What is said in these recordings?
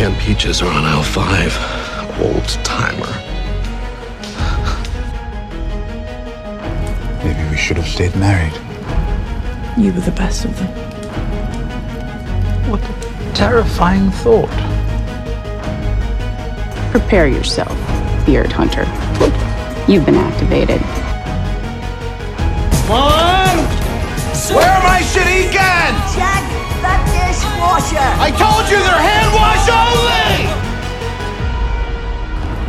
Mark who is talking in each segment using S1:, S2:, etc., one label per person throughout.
S1: Canned peaches are on aisle five. Old timer.
S2: Maybe we should have stayed married.
S3: You were the best of them.
S2: What a terrifying thought.
S4: Prepare yourself, Beard Hunter. You've been activated.
S5: Where are my shitty guns?
S6: Check the dishwasher.
S5: I told you they're hand wash only!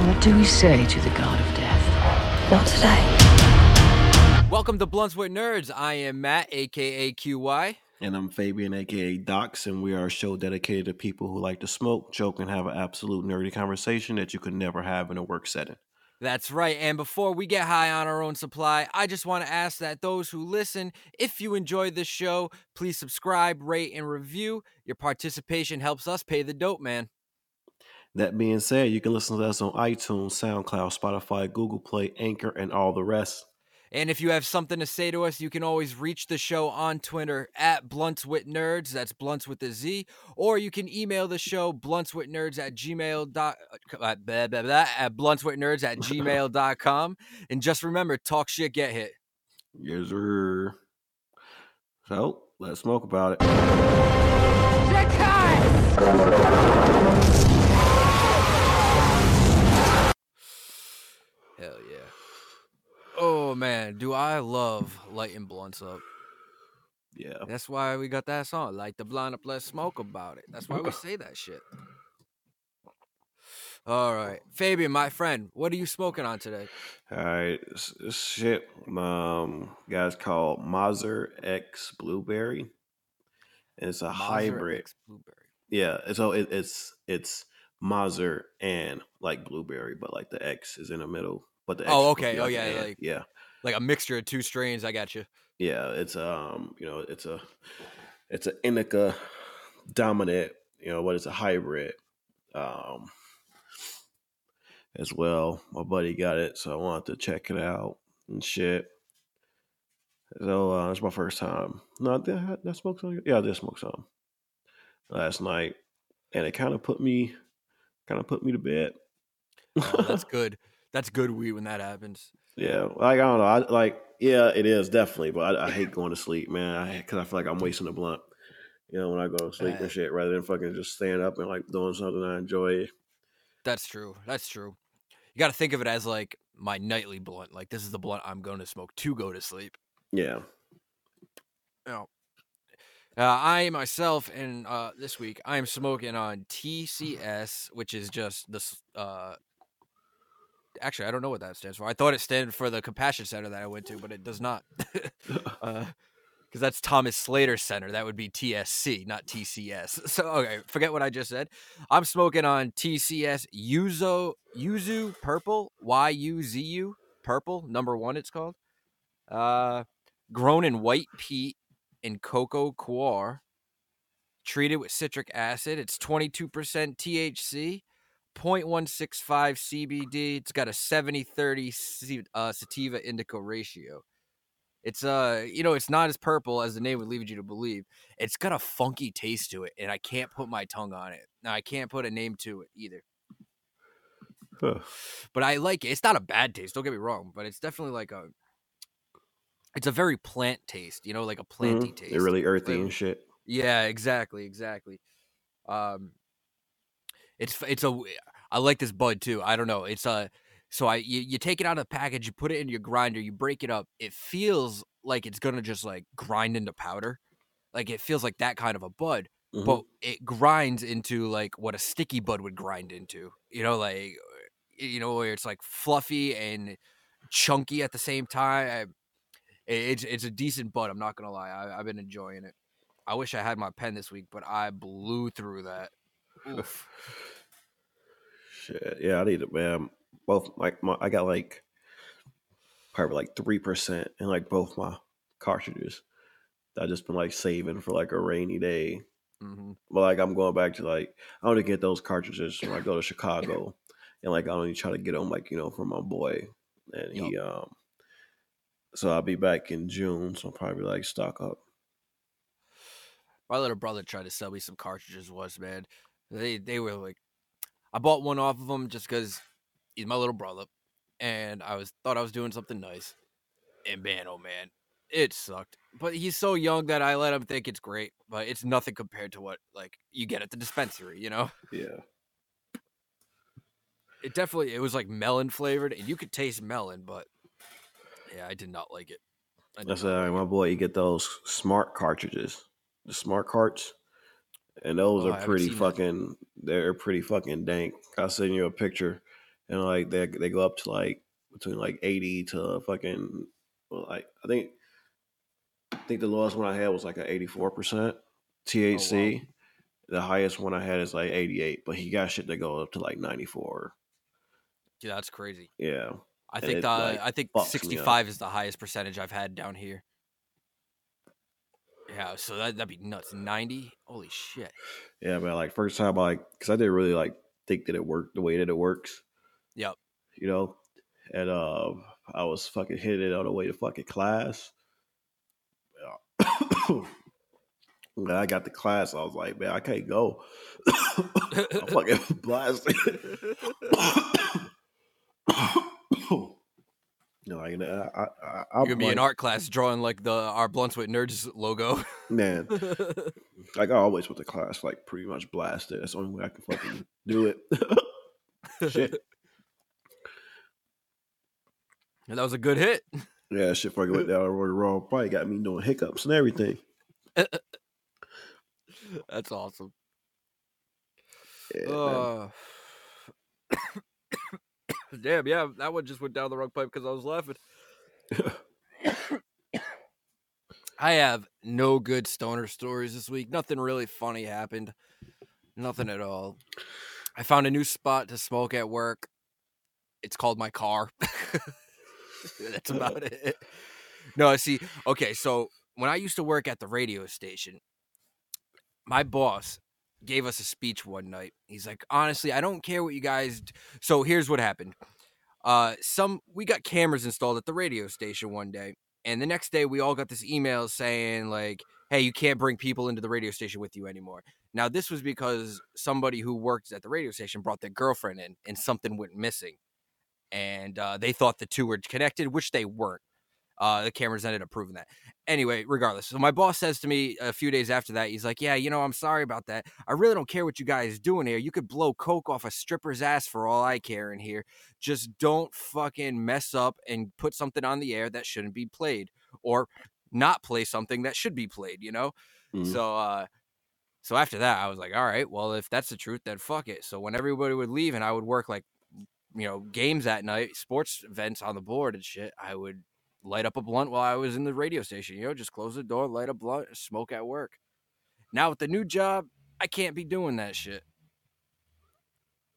S7: What do we say to the god of death?
S3: Not today.
S8: Welcome to Blunts with Nerds. I am Matt, aka QY.
S9: And I'm Fabian, aka Docs, and we are a show dedicated to people who like to smoke, joke, and have an absolute nerdy conversation that you could never have in a work setting.
S8: That's right. And before we get high on our own supply, I just want to ask that those who listen, if you enjoyed this show, please subscribe, rate, and review. Your participation helps us pay the dope, man.
S9: That being said, you can listen to us on iTunes, SoundCloud, Spotify, Google Play, Anchor, and all the rest.
S8: And if you have something to say to us, you can always reach the show on Twitter at Blunts with Nerds. That's Blunts with a Z. Or you can email the show bluntswithnerds at gmail dot uh, blah, blah, blah, at bluntswithnerds at gmail.com. And just remember, talk shit, get hit.
S9: Yes, sir. So let's smoke about it.
S8: Hell Oh man, do I love lighting blunts up.
S9: Yeah.
S8: That's why we got that song. Light the blunt up, let's smoke about it. That's why we say that shit. All right. Fabian, my friend, what are you smoking on today?
S9: All right. This, this shit, um, guys called Mazer X Blueberry. and It's a
S8: Maser
S9: hybrid.
S8: X Blueberry.
S9: Yeah. So it, it's it's Mazer and like blueberry, but like the X is in the middle. But the
S8: Oh,
S9: is supposed to
S8: okay. Oh, yeah, yeah, like-
S9: yeah.
S8: Like a mixture of two strains. I got you.
S9: Yeah, it's um, you know, it's a it's an indica dominant, you know, but it's a hybrid. Um as well. My buddy got it, so I wanted to check it out and shit. So uh it's my first time. No, did I, did I smoke some? Yeah, I did smoke some last night. And it kind of put me kind of put me to bed.
S8: Oh, that's good. That's good weed when that happens.
S9: Yeah, like I don't know. I like yeah, it is definitely, but I, I hate going to sleep, man. Because I feel like I'm wasting a blunt. You know, when I go to sleep
S8: Uh,
S9: and shit, rather than fucking just staying up and like doing something I enjoy.
S8: That's true. That's true. You got to think of it as like my nightly blunt. Like this is the blunt I'm going to smoke to go to sleep.
S9: Yeah,
S8: know, uh, I myself, and uh, this week I am smoking on TCS, which is just this. Uh, actually, I don't know what that stands for. I thought it stood for the Compassion Center that I went to, but it does not. Because that's Thomas Slater Center. That would be TSC, not TCS. So okay, forget what I just said. I'm smoking on TCS Yuzu Yuzu Purple Y U Z U Purple number one. It's called. Uh, grown in white peat and cocoa coir, treated with citric acid. It's 22% THC, 0.165 CBD. It's got a 70 30 uh, sativa indica ratio. It's uh, you know, it's not as purple as the name would lead you to believe. It's got a funky taste to it, and I can't put my tongue on it. Now I can't put a name to it either.
S9: Huh.
S8: But I like it. It's not a bad taste. Don't get me wrong, but it's definitely like a. It's a very plant taste, you know, like a planty
S9: Mhm.
S8: taste.
S9: they're really earthy
S8: Like-
S9: and shit.
S8: yeah, exactly, exactly. Um, it's it's a I like this bud too. I don't know. It's a so I you, you take it out of the package, you put it in your grinder, you break it up. It feels like it's gonna just like grind into powder, like it feels like that kind of a bud.
S9: Mhm.
S8: But it grinds into like what a sticky bud would grind into. You know, like you know where it's like fluffy and chunky at the same time. I, it's it's a decent bud. I'm not gonna lie. I, I've been enjoying it. I wish I had my pen this week, but I blew through that.
S9: Shit, yeah, I need it, man. Both like my, I got like probably like three percent in like both my cartridges. I just been like saving for like a rainy day.
S8: hmm
S9: But like I'm going back to like I only get those cartridges when I go to Chicago, and like I only try to get them like you know from my boy, and he um. So I'll be back in June, so I'll probably like stock up.
S8: My little brother tried to sell me some cartridges once, man. They they were like, I bought one off of him just because he's my little brother, and I was thought I was doing something nice. And man, oh man, it sucked. But he's so young that I let him think it's great, but it's nothing compared to what like you get at the dispensary. You know,
S9: Yeah.
S8: it definitely it was like melon flavored, and you could taste melon, but yeah, I did not like it.
S9: That's uh,
S8: like
S9: my boy. You get those smart cartridges, the smart carts, and those
S8: Oh, I
S9: are
S8: haven't
S9: pretty
S8: seen that.
S9: fucking. They're pretty fucking dank. I'll send you a picture, and like they they go up to like between like eighty to fucking well, like I think I think the lowest one I had was like an eighty four percent oh, THC. The highest one I had is like eighty eight, but he got shit that go up to like ninety four.
S8: Yeah, that's crazy.
S9: Yeah,
S8: I
S9: And
S8: think
S9: it,
S8: the
S9: like,
S8: I think
S9: fucks me up.
S8: 65 is the highest percentage I've had down here. Yeah, so that that'd be nuts. 90? Holy shit.
S9: yeah, but like first time, I like because I didn't really like think that it worked the way that it works.
S8: Yep.
S9: you know, and uh, I was fucking hitting it on the way to fucking class. Yeah. when I got to class, I was like, man, I can't go. I'm fucking blasted. No, I, I, I, I'm
S8: You're gonna be
S9: like,
S8: in art class drawing like the our Blunts with Nerds logo.
S9: man. Like I always went to class like pretty much blasted. That's the only way I can fucking do it. Shit.
S8: And that was a good hit.
S9: Yeah, shit fucking went down the wrong. Probably got me doing hiccups and everything.
S8: That's awesome.
S9: Yeah.
S8: Uh, damn, yeah, that one just went down the wrong pipe because I was laughing. I have no good stoner stories this week. Nothing really funny happened. Nothing at all. I found a new spot to smoke at work. It's called my car. That's about it. No, I see. Okay, so when I used to work at the radio station, my boss gave us a speech one night. He's like, honestly, I don't care what you guys. D-. So here's what happened. Uh, some we got cameras installed at the radio station one day, and the next day we all got this email saying like, "Hey, you can't bring people into the radio station with you anymore." Now this was because somebody who worked at the radio station brought their girlfriend in, and something went missing, and uh, they thought the two were connected, which they weren't. Uh, the cameras ended up proving that. Anyway, regardless, so my boss says to me a few days after that, he's like, "Yeah, you know, I'm sorry about that. I really don't care what you guys doing here. You could blow coke off a stripper's ass for all I care in here. Just don't fucking mess up and put something on the air that shouldn't be played, or not play something that should be played. You know."
S9: Mhm.
S8: So, uh, so after that, I was like, "All right, well, if that's the truth, then fuck it." So when everybody would leave and I would work like, you know, games at night, sports events on the board and shit, I would light up a blunt while I was in the radio station. You know, just close the door, light a blunt, smoke at work. Now with the new job, I can't be doing that shit,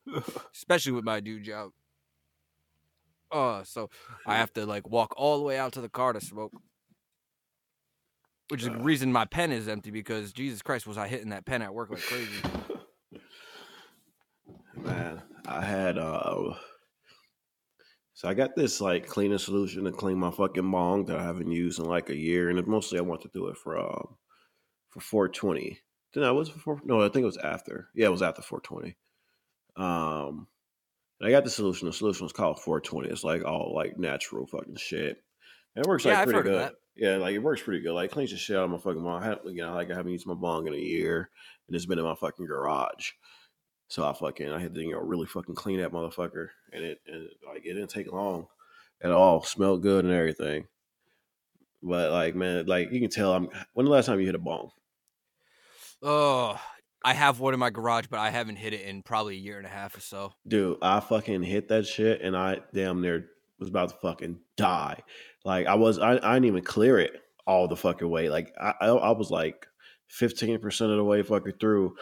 S8: especially with my new job. Oh, so I have to like walk all the way out to the car to smoke. Which is the reason my pen is empty because Jesus Christ was I hitting that pen at work like crazy.
S9: Man, I had uh so I got this like cleaning solution to clean my fucking bong that I haven't used in like a year, and it, mostly I want to do it for um for 420. Then I was before no, I think it was after. Yeah, it was after 420. Um I got the solution. The solution was called 420. It's like all like natural fucking shit. And it works
S8: Yeah,
S9: like
S8: I've
S9: pretty good. Yeah, like it works pretty good. Like cleans the shit out of my fucking bong. I had, you know, like I haven't used my bong in a year, and it's been in my fucking garage. So I fucking I had to you know really fucking clean that motherfucker, and it and like it didn't take long at all. Smelled good and everything. But like man, like you can tell I'm. When the last time you hit a bong?
S8: Oh, I have one in my garage, but I haven't hit it in probably a year and a half or so.
S9: Dude, I fucking hit that shit, and I damn near was about to fucking die. Like I was, I, I didn't even clear it all the fucking way. Like I, I, I was like fifteen percent of the way fucking through,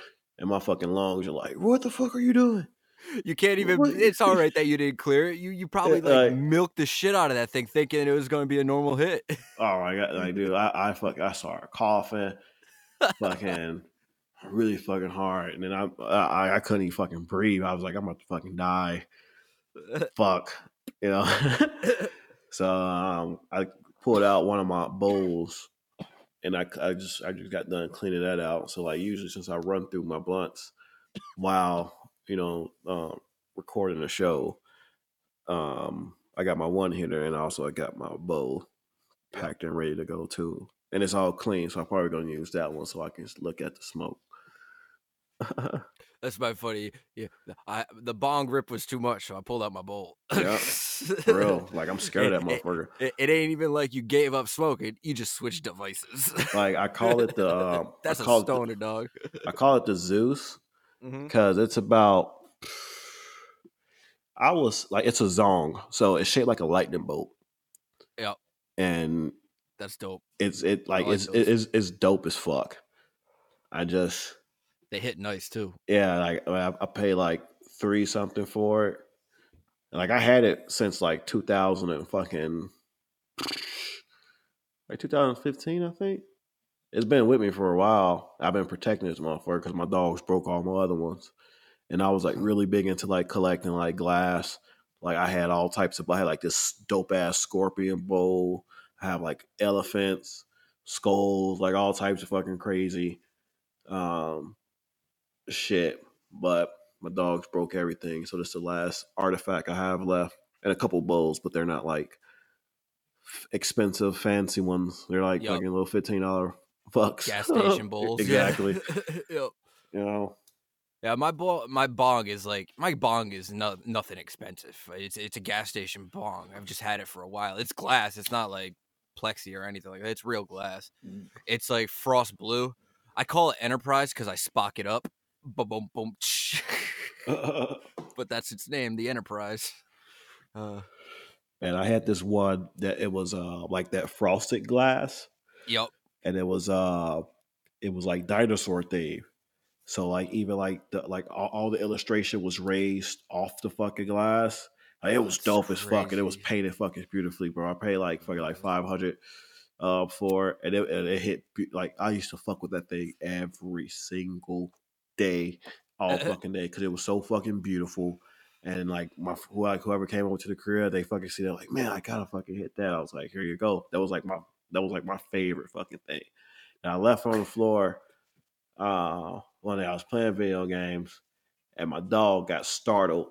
S9: and my fucking lungs are like, "What the fuck are you doing?"
S8: You can't even.
S9: What?
S8: It's all right that you didn't clear it. You you probably like
S9: like-
S8: milked the shit out of that thing, thinking it was going to be a normal hit.
S9: Oh my god, like dude, I, I fuck, I started coughing, fucking really fucking hard, and then I, I, I couldn't even fucking breathe. I was like, I'm about to fucking die. Fuck, you know. so um, I pulled out one of my bowls, and I, I just, I just got done cleaning that out. So like usually, since I run through my blunts, while you know um, recording the show, um, I got my one hitter and also I got my bow packed and ready to go too. And it's all clean, so I'm probably gonna use that one so I can look at the smoke.
S8: That's my funny. Yeah, I the bong rip was too much, so I pulled out my bowl.
S9: Yeah, For real, like I'm scared of that motherfucker.
S8: It, it ain't even like you gave up smoking; you just switched devices.
S9: Like I call it the um,
S8: That's
S9: I
S8: a
S9: it the-
S8: stoner dog.
S9: I call it the Zeus because it's about. I was like, it's a zong, so it's shaped like a lightning bolt.
S8: Yep.
S9: and
S8: That's dope.
S9: it's it like,
S8: like
S9: it's
S8: those.
S9: it is it's dope as fuck. I just
S8: They hit nice too.
S9: yeah, like I, I pay like three something for it. And, like I had it since like two thousand and fucking like 2015, I think. It's been with me for a while. I've been protecting this motherfucker because my dogs broke all my other ones, and I was like really big into like collecting like glass. Like I had all types of. I had like this dope ass scorpion bowl. I have like elephants, skulls, like all types of fucking crazy um shit. But my dogs broke everything, so this is the last artifact I have left, and a couple bowls, but they're not like f- expensive, fancy ones. They're like
S8: Yup.
S9: fucking little fifteen dollar fucks.
S8: Gas station bowls.
S9: exactly.
S8: Yep.
S9: You know,
S8: Yeah, my bo- my bong is like my bong is no- nothing expensive. It's it's a gas station bong. I've just had it for a while. It's glass. It's not like plexi or anything like that. It's real glass.
S9: Mm.
S8: It's like frost blue. I call it Enterprise because I spock it up. Boom, boom, but that's its name, the Enterprise. Uh,
S9: and I had this one that it was uh like that frosted glass,
S8: yep.
S9: and it was uh it was like dinosaur theme. So like even like the like all, all the illustration was raised off the fucking glass. Like, it was
S8: That's
S9: dope as fuck, and it was painted fucking beautifully, bro. I paid like fucking like five hundred uh for it, and it, and it hit like I used to fuck with that thing every single day, all fucking day, because it was so fucking beautiful. And like my who like whoever came over to the crib, they fucking see that like, man, I gotta fucking hit that. I was like, here you go. That was like my that was like my favorite fucking thing. And I left on the floor uh one day I was playing video games and my dog got startled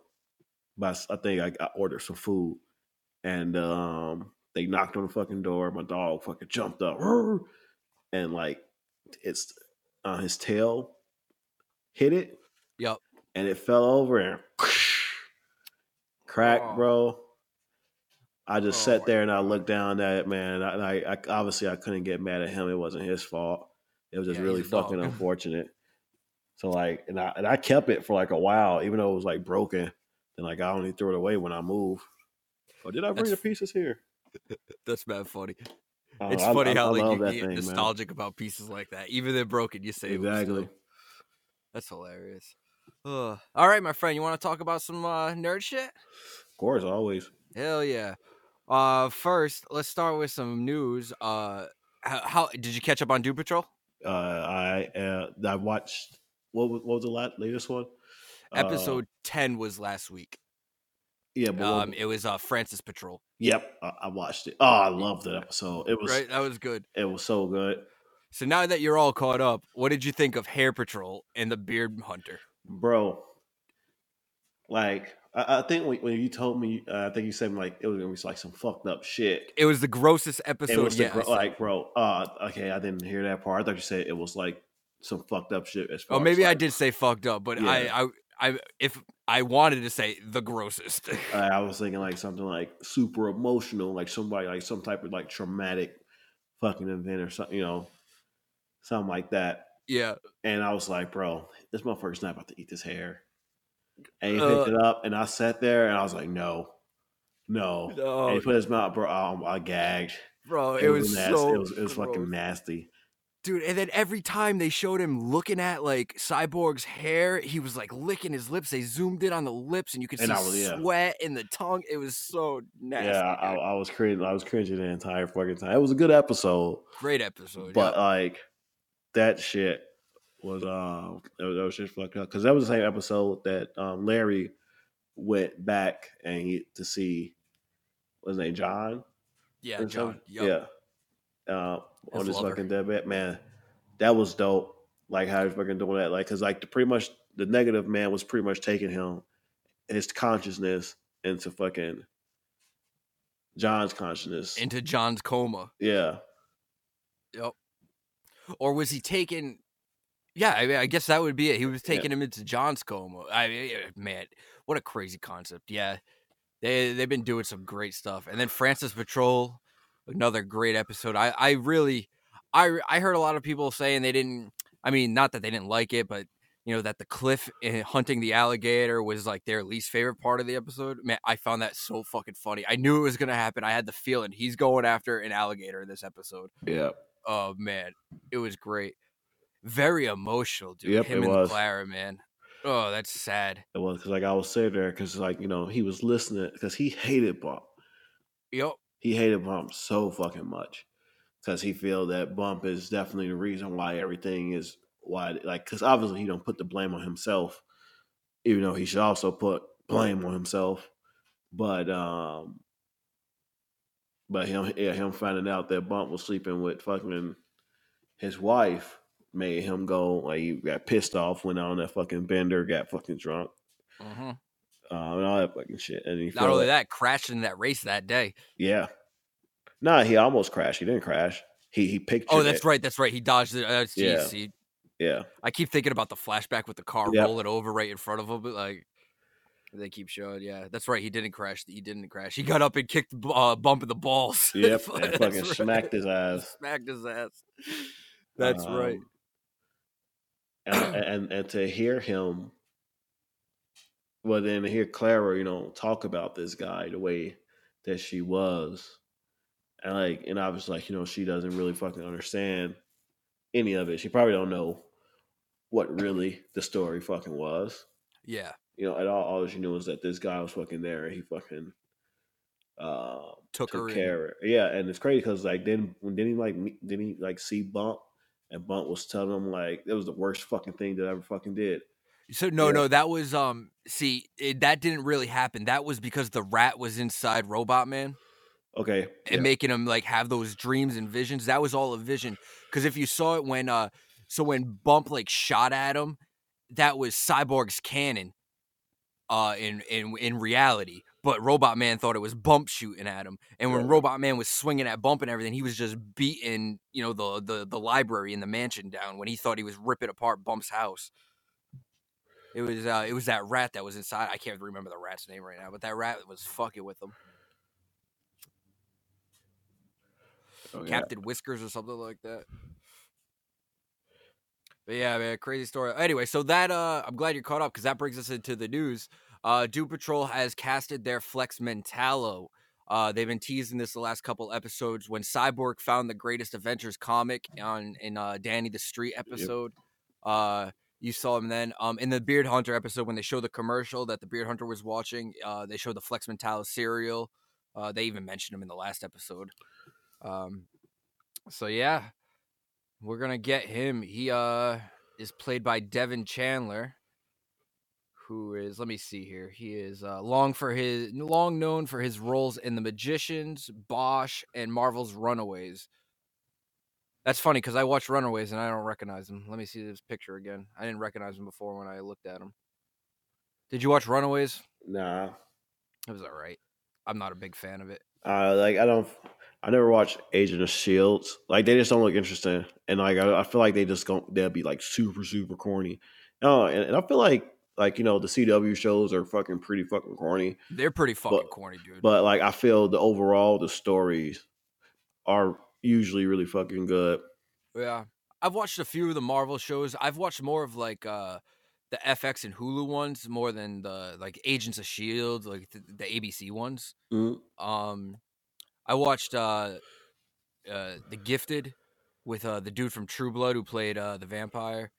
S9: by I think I, I ordered some food and um they knocked on the fucking door. My dog fucking jumped up and like it's uh, his tail hit it
S8: Yep.
S9: and it fell over and crack,
S8: Oh.
S9: bro. I just
S8: Oh
S9: sat there and I looked down at it, man. And I, I, I obviously I couldn't get mad at him. It wasn't his fault. It was just
S8: Yeah,
S9: really
S8: he's a dog.
S9: fucking unfortunate. So like, and I and I kept it for like a while, even though it was like broken. And like, I only threw it away when I moved. Or did I bring
S8: That's-
S9: the pieces here?
S8: That's mad funny.
S9: Oh,
S8: It's
S9: I-
S8: funny
S9: I-
S8: how
S9: I
S8: like you get
S9: thing, man.
S8: nostalgic about pieces like that. Even they're broken, you say
S9: Exactly.
S8: That's hilarious. Ugh. All right, my friend, you want to talk about some uh, nerd shit?
S9: Of course, always.
S8: Hell yeah. Uh, first, let's start with some news. Uh, how, how did you catch up on Doom Patrol?
S9: Uh, I uh, I watched what was, what was the la- latest one? Uh,
S8: Episode ten was last week.
S9: yeah, but
S8: Um, it was uh Francis Patrol.
S9: yep, I, I watched it. Oh, I loved that episode. It was
S8: Right, that was good.
S9: it was so good.
S8: So now that you're all caught up, what did you think of Hair Patrol and the Beard Hunter?
S9: bro. Like I, I think when, when you told me, uh, I think you said like it was gonna be like some fucked up shit.
S8: It was the grossest episode.
S9: It was the
S8: yet.
S9: gro- like, bro. Uh, okay, I didn't hear that part. I thought you said it was like some fucked up shit. As far
S8: oh, maybe
S9: as,
S8: I did say fucked up, but
S9: Yeah.
S8: I, I, I, if I wanted to say the grossest.
S9: I I was thinking like something like super emotional, like somebody like some type of like traumatic fucking event or something, you know, something like that.
S8: yeah,
S9: And I was like, bro, this motherfucker's not about to eat this hair. And he
S8: Uh,
S9: picked it up, and I sat there, and I was like, no, no.
S8: no,
S9: and he put his mouth, bro. Um, I gagged.
S8: bro, it, was,
S9: nasty.
S8: so
S9: it was, it was fucking nasty.
S8: dude. And then every time they showed him looking at like Cyborg's hair, he was like licking his lips. They zoomed in on the lips, and you could
S9: And
S8: see
S9: was- yeah.
S8: sweat in the tongue. It was so nasty.
S9: yeah, I. I was cringing. I was cringing the entire fucking time. It was a good episode,
S8: great episode.
S9: but
S8: yeah.
S9: like that shit was um, it was, was just fucked up because that was the same episode that um Larry went back and he to see was his name John.
S8: yeah, John. Yup.
S9: Yeah. Uh, on
S8: His
S9: fucking deathbed man, that was dope. Like how he's fucking doing that, like because like the, pretty much the negative man was pretty much taking him, his consciousness into fucking John's consciousness.
S8: into John's coma.
S9: yeah,
S8: Yep. Or was he taking? Yeah, I, mean, I guess that would be it. He was
S9: Yeah.
S8: taking him into John's coma. I mean, man, what a crazy concept. Yeah, they they've been doing some great stuff. And then Francis Patrol, another great episode. I I really, I I heard a lot of people saying they didn't. I mean, not that they didn't like it, but you know that the cliff hunting the alligator was like their least favorite part of the episode. Man, I found that so fucking funny. I knew it was gonna happen. I had the feeling he's going after an alligator in this episode.
S9: yeah,
S8: Oh man, it was great. Very emotional, dude.
S9: Yep,
S8: Him
S9: it
S8: and
S9: was.
S8: Clara, man. Oh, that's sad.
S9: it was because like I was sitting there because like you know he was listening because he hated Bump.
S8: Yep.
S9: He hated Bump so fucking much because he feel that Bump is definitely the reason why everything is why like because obviously he don't put the blame on himself, even though he should also put blame on himself. But um, but him yeah him finding out that Bump was sleeping with fucking his wife made him go like he got pissed off, went on that fucking bender, got fucking drunk,
S8: hmm
S9: uh, and all that fucking shit. And he
S8: Not only
S9: like-
S8: that, crashed in that race that day.
S9: yeah. Nah, he almost crashed. He didn't crash. He he pictured.
S8: Oh, that's
S9: it.
S8: right. That's right. He dodged it. Uh,
S9: Yeah.
S8: he-
S9: Yeah,
S8: I keep thinking about the flashback with the car
S9: Yep.
S8: rolling over right in front of him, but like they keep showing. Yeah, that's right. He didn't crash. He didn't crash. He got up and kicked uh, Bump in the balls.
S9: yep. And fucking
S8: right.
S9: smacked his ass.
S8: Smacked his ass. That's right.
S9: Um, And, and and to hear him, well, then to hear Clara, you know, talk about this guy the way that she was, and like, and I was like, you know, she doesn't really fucking understand any of it. She probably don't know what really the story fucking was.
S8: Yeah.
S9: You know, at all, all she knew was that this guy was fucking there, and he fucking uh,
S8: Took,
S9: took care of. Yeah, and it's crazy because like then when didn't he like didn't he like see Bump and Bump was telling him like that was the worst fucking thing that I ever fucking did.
S8: So no,
S9: Yeah.
S8: no, that was um. See, it, that didn't really happen. That was because the rat was inside Robot Man
S9: Okay,
S8: and
S9: yeah.
S8: making him like have those dreams and visions. That was all a vision. Because if you saw it when uh, so when Bump like shot at him, that was Cyborg's cannon. Uh, in in in reality, but Robot Man thought it was Bump shooting at him, and when
S9: Right.
S8: Robot Man was swinging at Bump and everything, he was just beating you know the the the library and the mansion down when he thought he was ripping apart Bump's house. It was uh, it was that rat that was inside. I can't remember the rat's name right now, but that rat was fucking with him.
S9: Okay.
S8: Captain Whiskers or something like that. But yeah, man, crazy story. Anyway, so that uh I'm glad you're caught up because that brings us into the news. Uh Doom Patrol has casted their Flex Mentallo. Uh they've been teasing this the last couple episodes when Cyborg found the greatest Adventures comic on in uh Danny the Street episode. Uh you saw him then. Um in the Beard Hunter episode when they show the commercial that the Beard Hunter was watching, uh they show the Flex Mentallo cereal. Uh they even mentioned him in the last episode. Um, so yeah, we're gonna get him. He uh is played by Devan Chandler, who is let me see here. He is uh, long for his long known for his roles in The Magicians, Bosch, and Marvel's Runaways. That's funny because I watched Runaways and I don't recognize him. Let me see this picture again. I didn't recognize him before when I looked at him. Did you watch Runaways?
S9: Nah,
S8: It was all right. I'm not a big fan of it.
S9: uh, like I don't. I never watched Agent of Shields. Like they just don't look interesting, and like I, I feel like they just go they'll be like super super corny. No, and, and I feel like like you know the CW shows are fucking pretty fucking corny.
S8: They're pretty fucking
S9: But-
S8: corny, dude.
S9: But like I feel the overall the stories are usually really fucking good.
S8: Yeah. I've watched a few of the Marvel shows. I've watched more of like uh the FX and Hulu ones more than the like Agents of Shield, like the, the ABC ones.
S9: Mhm.
S8: Um I watched uh uh The Gifted with uh the dude from True Blood who played uh the vampire,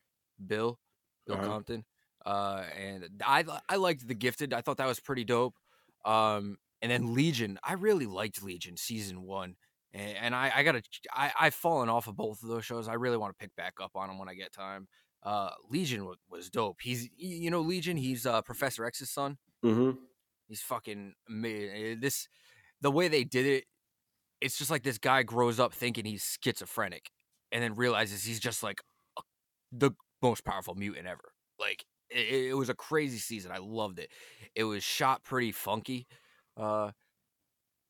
S8: Bill, Bill
S9: Uh-huh.
S8: Compton. Uh and I I liked The Gifted. I thought that was pretty dope. Um and then Legion, I really liked Legion season 1 and, and I, I gotta I, I've fallen off of both of those shows. I really want to pick back up on them when I get time. Uh, Legion was, was dope. He's you know Legion. He's uh, Professor X's son.
S9: Mm-hmm.
S8: He's fucking amazing. This the way they did it. It's just like this guy grows up thinking he's schizophrenic, and then realizes he's just like the most powerful mutant ever. Like it, it was a crazy season. I loved it. It was shot pretty funky. Uh,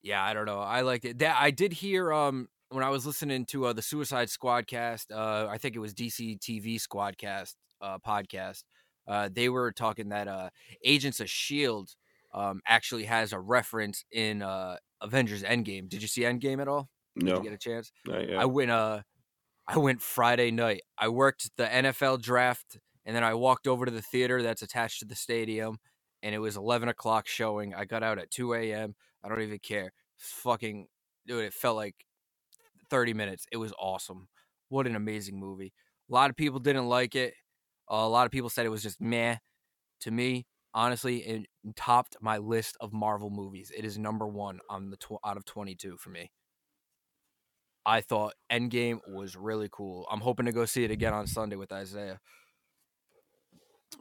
S8: yeah, I don't know. I liked it. That I did hear um when I was listening to uh, the Suicide Squadcast. Uh, I think it was DC TV Squadcast uh, podcast. Uh, they were talking that uh, Agents of Shield um, actually has a reference in uh, Avengers Endgame. Did you see Endgame at all? Did
S9: No,
S8: you get a chance? I went uh I went Friday night. I worked the NFL draft and then I walked over to the theater that's attached to the stadium and it was eleven o'clock showing. I got out at two AM. I don't even care. Fucking dude, it felt like thirty minutes. It was awesome. What an amazing movie. A lot of people didn't like it. a lot of people said it was just meh. To me, honestly, it topped my list of Marvel movies. It is number one on the tw- out of twenty two for me. I thought Endgame was really cool. I'm hoping to go see it again on Sunday with Isaiah.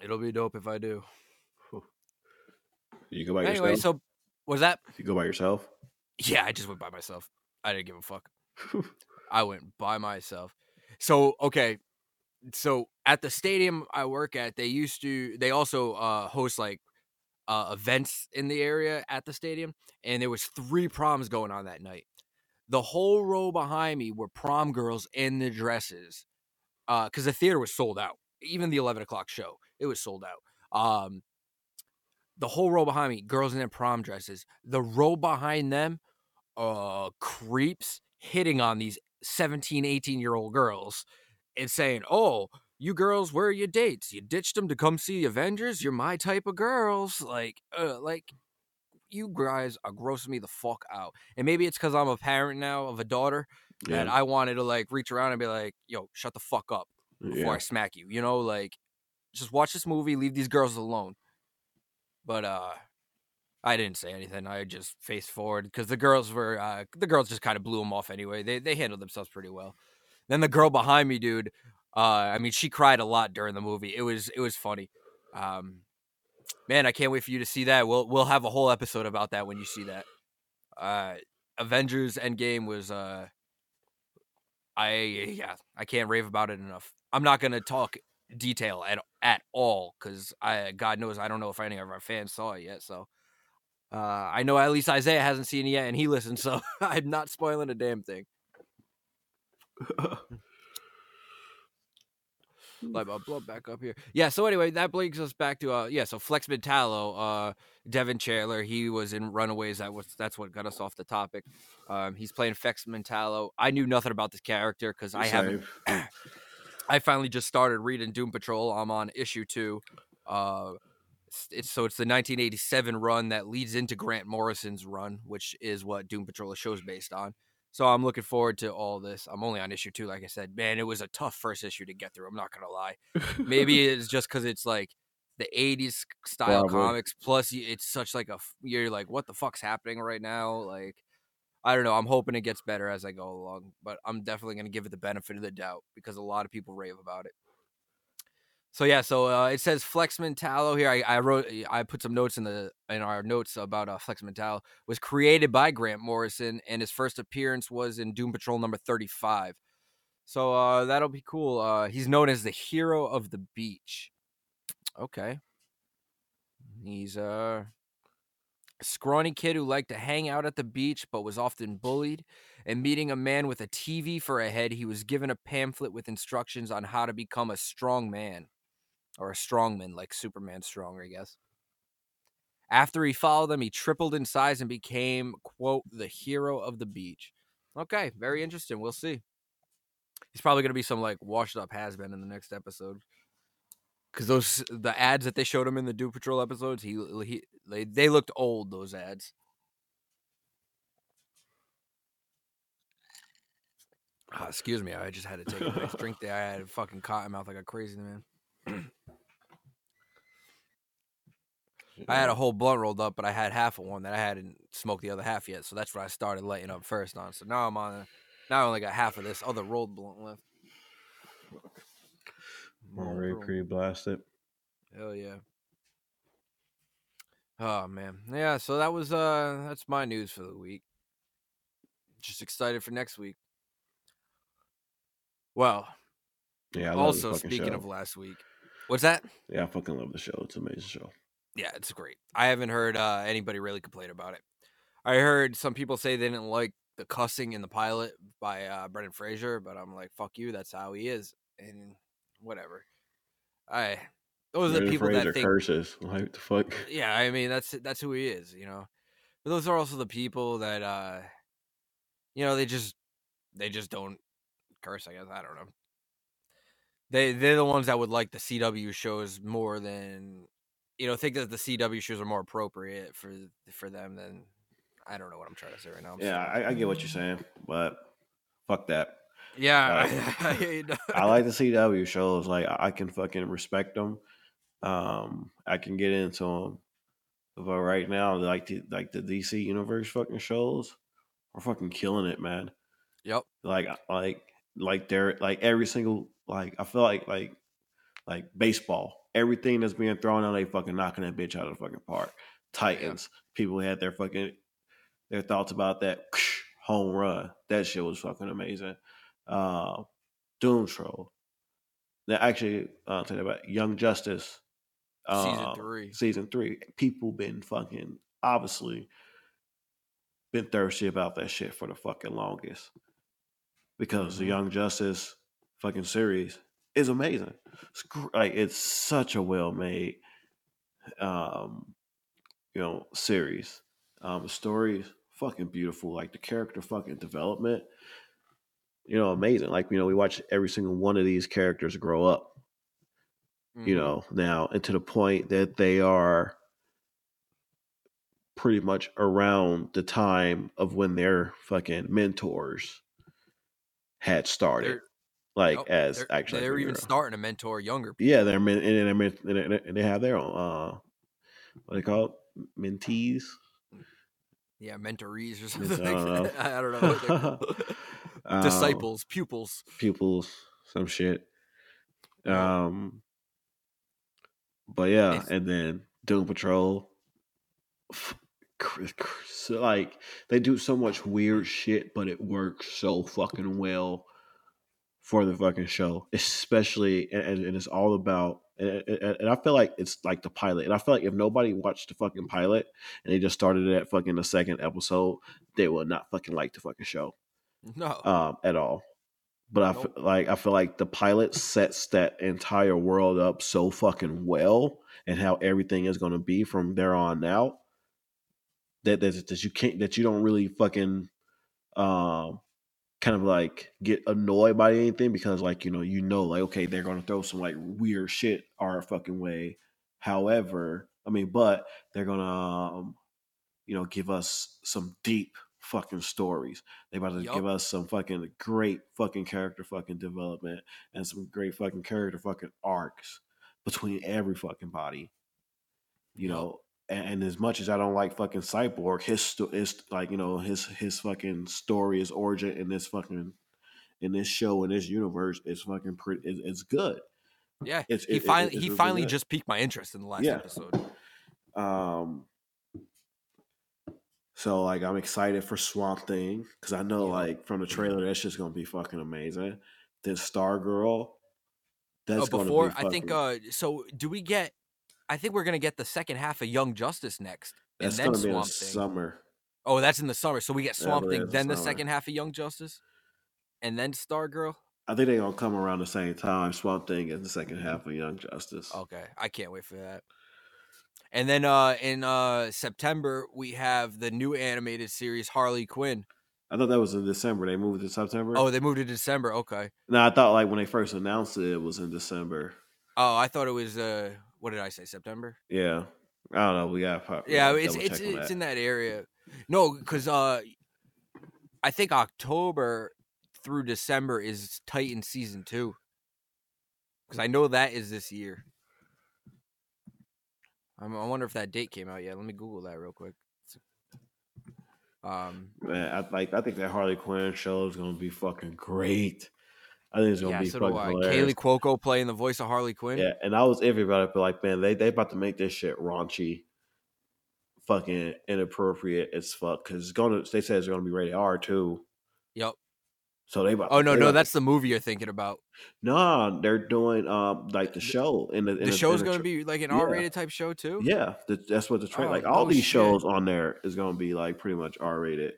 S8: It'll be dope if I do.
S9: you go by
S8: Anyway,
S9: yourself.
S8: so was that?
S9: you go by yourself.
S8: Yeah, I just went by myself. I didn't give a fuck. I went by myself. So okay, so at the stadium I work at, they used to. They also uh, host like uh, events in the area at the stadium, and there was three proms going on that night. The whole row behind me were prom girls in the dresses, because the theater was sold out. Even the eleven o'clock show, it was sold out. Um, the whole row behind me, girls in their prom dresses. The row behind them, uh, creeps hitting on these 17, 18 year old girls and saying, "Oh, you girls, where are your dates? You ditched them to come see Avengers. You're my type of girls." Like, uh, like you guys are grossing me the fuck out. And maybe it's because I'm a parent now of a daughter that
S9: Yeah,
S8: I wanted to like reach around and be like, "Yo, shut the fuck up before
S9: yeah.
S8: I smack you." You know, like just watch this movie, leave these girls alone. But uh I didn't say anything. I just faced forward because the girls were uh, the girls just kind of blew them off anyway. They they handled themselves pretty well. Then the girl behind me, dude. Uh, I mean, she cried a lot during the movie. It was it was funny. Um, man, I can't wait for you to see that. We'll we'll have a whole episode about that when you see that. Uh, Avengers Endgame was uh, I yeah, I can't rave about it enough. I'm not gonna talk detail at at all because I God knows I don't know if any of our fans saw it yet. So uh, I know at least Isaiah hasn't seen it yet, and he listened, so I'm not spoiling a damn thing. Let my blood back up here. Yeah. So anyway, that brings us back to uh yeah. So Flex Mentallo, uh, Devan Chandler, he was in Runaways. That was that's what got us off the topic. Um, he's playing Flex Mentallo. I knew nothing about this character because I haven't. I finally just started reading Doom Patrol. I'm on issue two. Uh, it's, so it's the 1987 run that leads into Grant Morrison's run, which is what Doom Patrol show's based on. So I'm looking forward to all this. I'm only on issue two, like I said. Man, it was a tough first issue to get through. I'm not gonna lie. Maybe it's just because it's like the 80s style
S9: Probably.
S8: comics. Plus, it's such like a you're like, what the fuck's happening right now? Like, I don't know. I'm hoping it gets better as I go along, but I'm definitely gonna give it the benefit of the doubt because a lot of people rave about it. So yeah, so uh, it says Flex Mentallo here. I, I wrote, I put some notes in the in our notes about uh, Flex Mentallo was created by Grant Morrison, and his first appearance was in Doom Patrol number thirty five. So uh, that'll be cool. Uh, he's known as the hero of the beach. Okay, he's uh, a scrawny kid who liked to hang out at the beach, but was often bullied. And meeting a man with a TV for a head, he was given a pamphlet with instructions on how to become a strong man or a strongman, like Superman strong, I guess. After he followed them, he tripled in size and became, quote, the hero of the beach. Okay, very interesting. We'll see. He's probably going to be some like washed up has been in the next episode. Because those the ads that they showed him in the Doom Patrol episodes, he he they, they looked old. Those ads. Ah, excuse me, I just had to take a drink there. I had a fucking cotton mouth like a crazy man. I had a whole blunt rolled up, but I had half of one that I hadn't smoked the other half yet. So that's what I started lighting up first on. So now I'm on. A, now I only got half of this other rolled blunt left.
S9: Already
S8: Boom.
S9: pretty blasted.
S8: Hell yeah. Oh man. Yeah, so that was uh that's my news for the week. Just excited for next week. Well,
S9: Yeah. I
S8: also speaking
S9: show.
S8: of last week. What's that?
S9: Yeah, I fucking love the show. It's an amazing show.
S8: Yeah, it's great. I haven't heard uh, anybody really complain about it. I heard some people say they didn't like the cussing in the pilot by uh, Brendan Fraser, but I'm like, fuck you. That's how he is, and whatever. I those are the people
S9: Fraser
S8: that think.
S9: curses. Like what the fuck.
S8: Yeah, I mean that's that's who he is, you know. But those are also the people that uh you know, they just they just don't curse, I guess. I don't know. They they're the ones that would like the CW shows more than you know, think that the CW shows are more appropriate for for them than I don't know what I'm trying to say right now. I'm
S9: Yeah. I, I get what you're saying, but fuck that.
S8: yeah.
S9: uh,
S8: I, I.
S9: I like the CW shows. Like I I can fucking respect them. Um, I can get into them. But right now, like the like the DC universe fucking shows are fucking killing it, man.
S8: Yep.
S9: Like like like they're like every single like I feel like like like baseball. Everything that's being thrown out, they fucking knocking that bitch out of the fucking park. Titans. People had their fucking their thoughts about that home run. That shit was fucking amazing. Uh, Doom Troll. Now, actually, uh, I'll tell you about Young Justice.
S8: Season
S9: uh,
S8: three.
S9: Season three. People been fucking obviously been thirsty about that shit for the fucking longest because the
S8: Mhm.
S9: Young Justice fucking series is amazing. It's like it's such a well made, um, you know, series. Um, the story is fucking beautiful. Like the character fucking development, you know, amazing. Like you know, we watch every single one of these characters grow up. You
S8: Mhm.
S9: know, now and to the point that they are pretty much around the time of when their fucking mentors had started.
S8: They're-
S9: like as
S8: they're,
S9: actually
S8: they're even starting to mentor younger people.
S9: yeah they're men and they're and they- and they have their own uh what they call it? mentees
S8: Yeah, mentorees or something
S9: I don't know.
S8: I don't know.
S9: Um,
S8: Disciples, pupils.
S9: pupils some shit um but yeah and then doom patrol f- cr- cr- so like they do so much weird shit but it works so fucking well for the fucking show especially and, and and it's all about and, and and i feel like it's like the pilot and i feel like if nobody watched the fucking pilot and they just started at fucking the second episode they will not fucking like the fucking show
S8: No.
S9: um, at all. But I
S8: Nope.
S9: feel like I feel like the pilot sets that entire world up so fucking well, and how everything is going to be from there on out. That, that that you can't that you don't really fucking um kind of like get annoyed by anything because like you know you know like okay they're to throw some like weird shit our fucking way. However, I mean, but they're gonna um, you know give us some deep fucking stories. They about to
S8: Yup.
S9: give us some fucking great fucking character fucking development and some great fucking character fucking arcs between every fucking body. You
S8: Yup.
S9: know, and, and as much as I don't like fucking Cyborg, his is like you know his his fucking story, his origin in this fucking in this show in this universe is fucking pretty. It's, it's good.
S8: yeah.
S9: It's,
S8: He
S9: it- it- it's
S8: he
S9: really
S8: finally
S9: good.
S8: just piqued my interest in the last
S9: Yeah.
S8: episode.
S9: Um, so like I'm excited for Swamp Thing because I know
S8: Yeah.
S9: like from the trailer that's just gonna be fucking amazing. Then Star Girl, that's
S8: oh, before I think uh so do we get I think we're gonna get the second half of Young Justice next.
S9: that's
S8: and then
S9: gonna be in the
S8: Swamp Thing.
S9: summer.
S8: Oh, that's in the summer. So we get
S9: Yeah,
S8: Swamp
S9: believe
S8: Thing, then the
S9: summer.
S8: second half of Young Justice, and then Stargirl.
S9: I think they're gonna come around the same time. Swamp Thing is the second half of Young Justice.
S8: Okay, I can't wait for that. And then uh in uh September we have the new animated series Harley Quinn.
S9: I thought that was in December. They moved to September.
S8: Oh, they moved to December. Okay.
S9: no, I thought like when they first announced it, it was in December.
S8: Oh, I thought it was uh what did I say? September?
S9: Yeah, I don't know. We got probably
S8: Yeah, it's it's it's in that area. No, because uh, I think October through December is Titan season two. Because I know that is this year. I'm, I wonder if that date came out yet. Let me Google that real quick. Um,
S9: Man, I like. I think that Harley Quinn show is gonna be fucking great. I think it's gonna
S8: yeah,
S9: be
S8: so
S9: fucking
S8: I.
S9: hilarious.
S8: Kaley Cuoco playing the voice of Harley Quinn.
S9: Yeah, and I was iffy about it, but like, man, they they about to make this shit raunchy, fucking inappropriate as fuck. Because it's gonna. They said it's gonna be rated R too.
S8: Yep.
S9: So they about.
S8: Oh
S9: to-
S8: no, no,
S9: about
S8: that's the movie you're thinking about.
S9: no. They're doing um like the show in the in
S8: The show's gonna
S9: tra-
S8: be like an. R-rated type show too.
S9: Yeah, the, that's what the train
S8: Oh,
S9: like. All
S8: no
S9: these
S8: shit.
S9: shows on there is gonna be like pretty much R rated.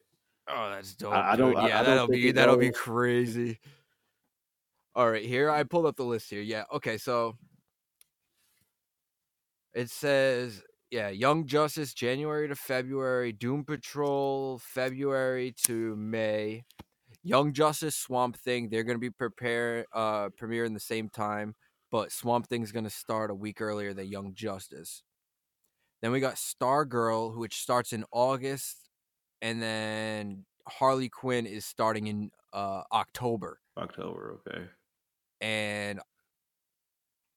S8: Oh, that's dope.
S9: I- I don't-
S8: dude. Yeah,
S9: I don't
S8: that'll be that'll be crazy. All right, here I pulled up the list here. Yeah, okay, so it says yeah, Young Justice January to February, Doom Patrol February to May, Young Justice Swamp Thing. They're gonna be prepare uh premiering the same time, but Swamp Thing's gonna start a week earlier than Young Justice. Then we got Stargirl, which starts in August, and then Harley Quinn is starting in uh, October,
S9: October, okay.
S8: And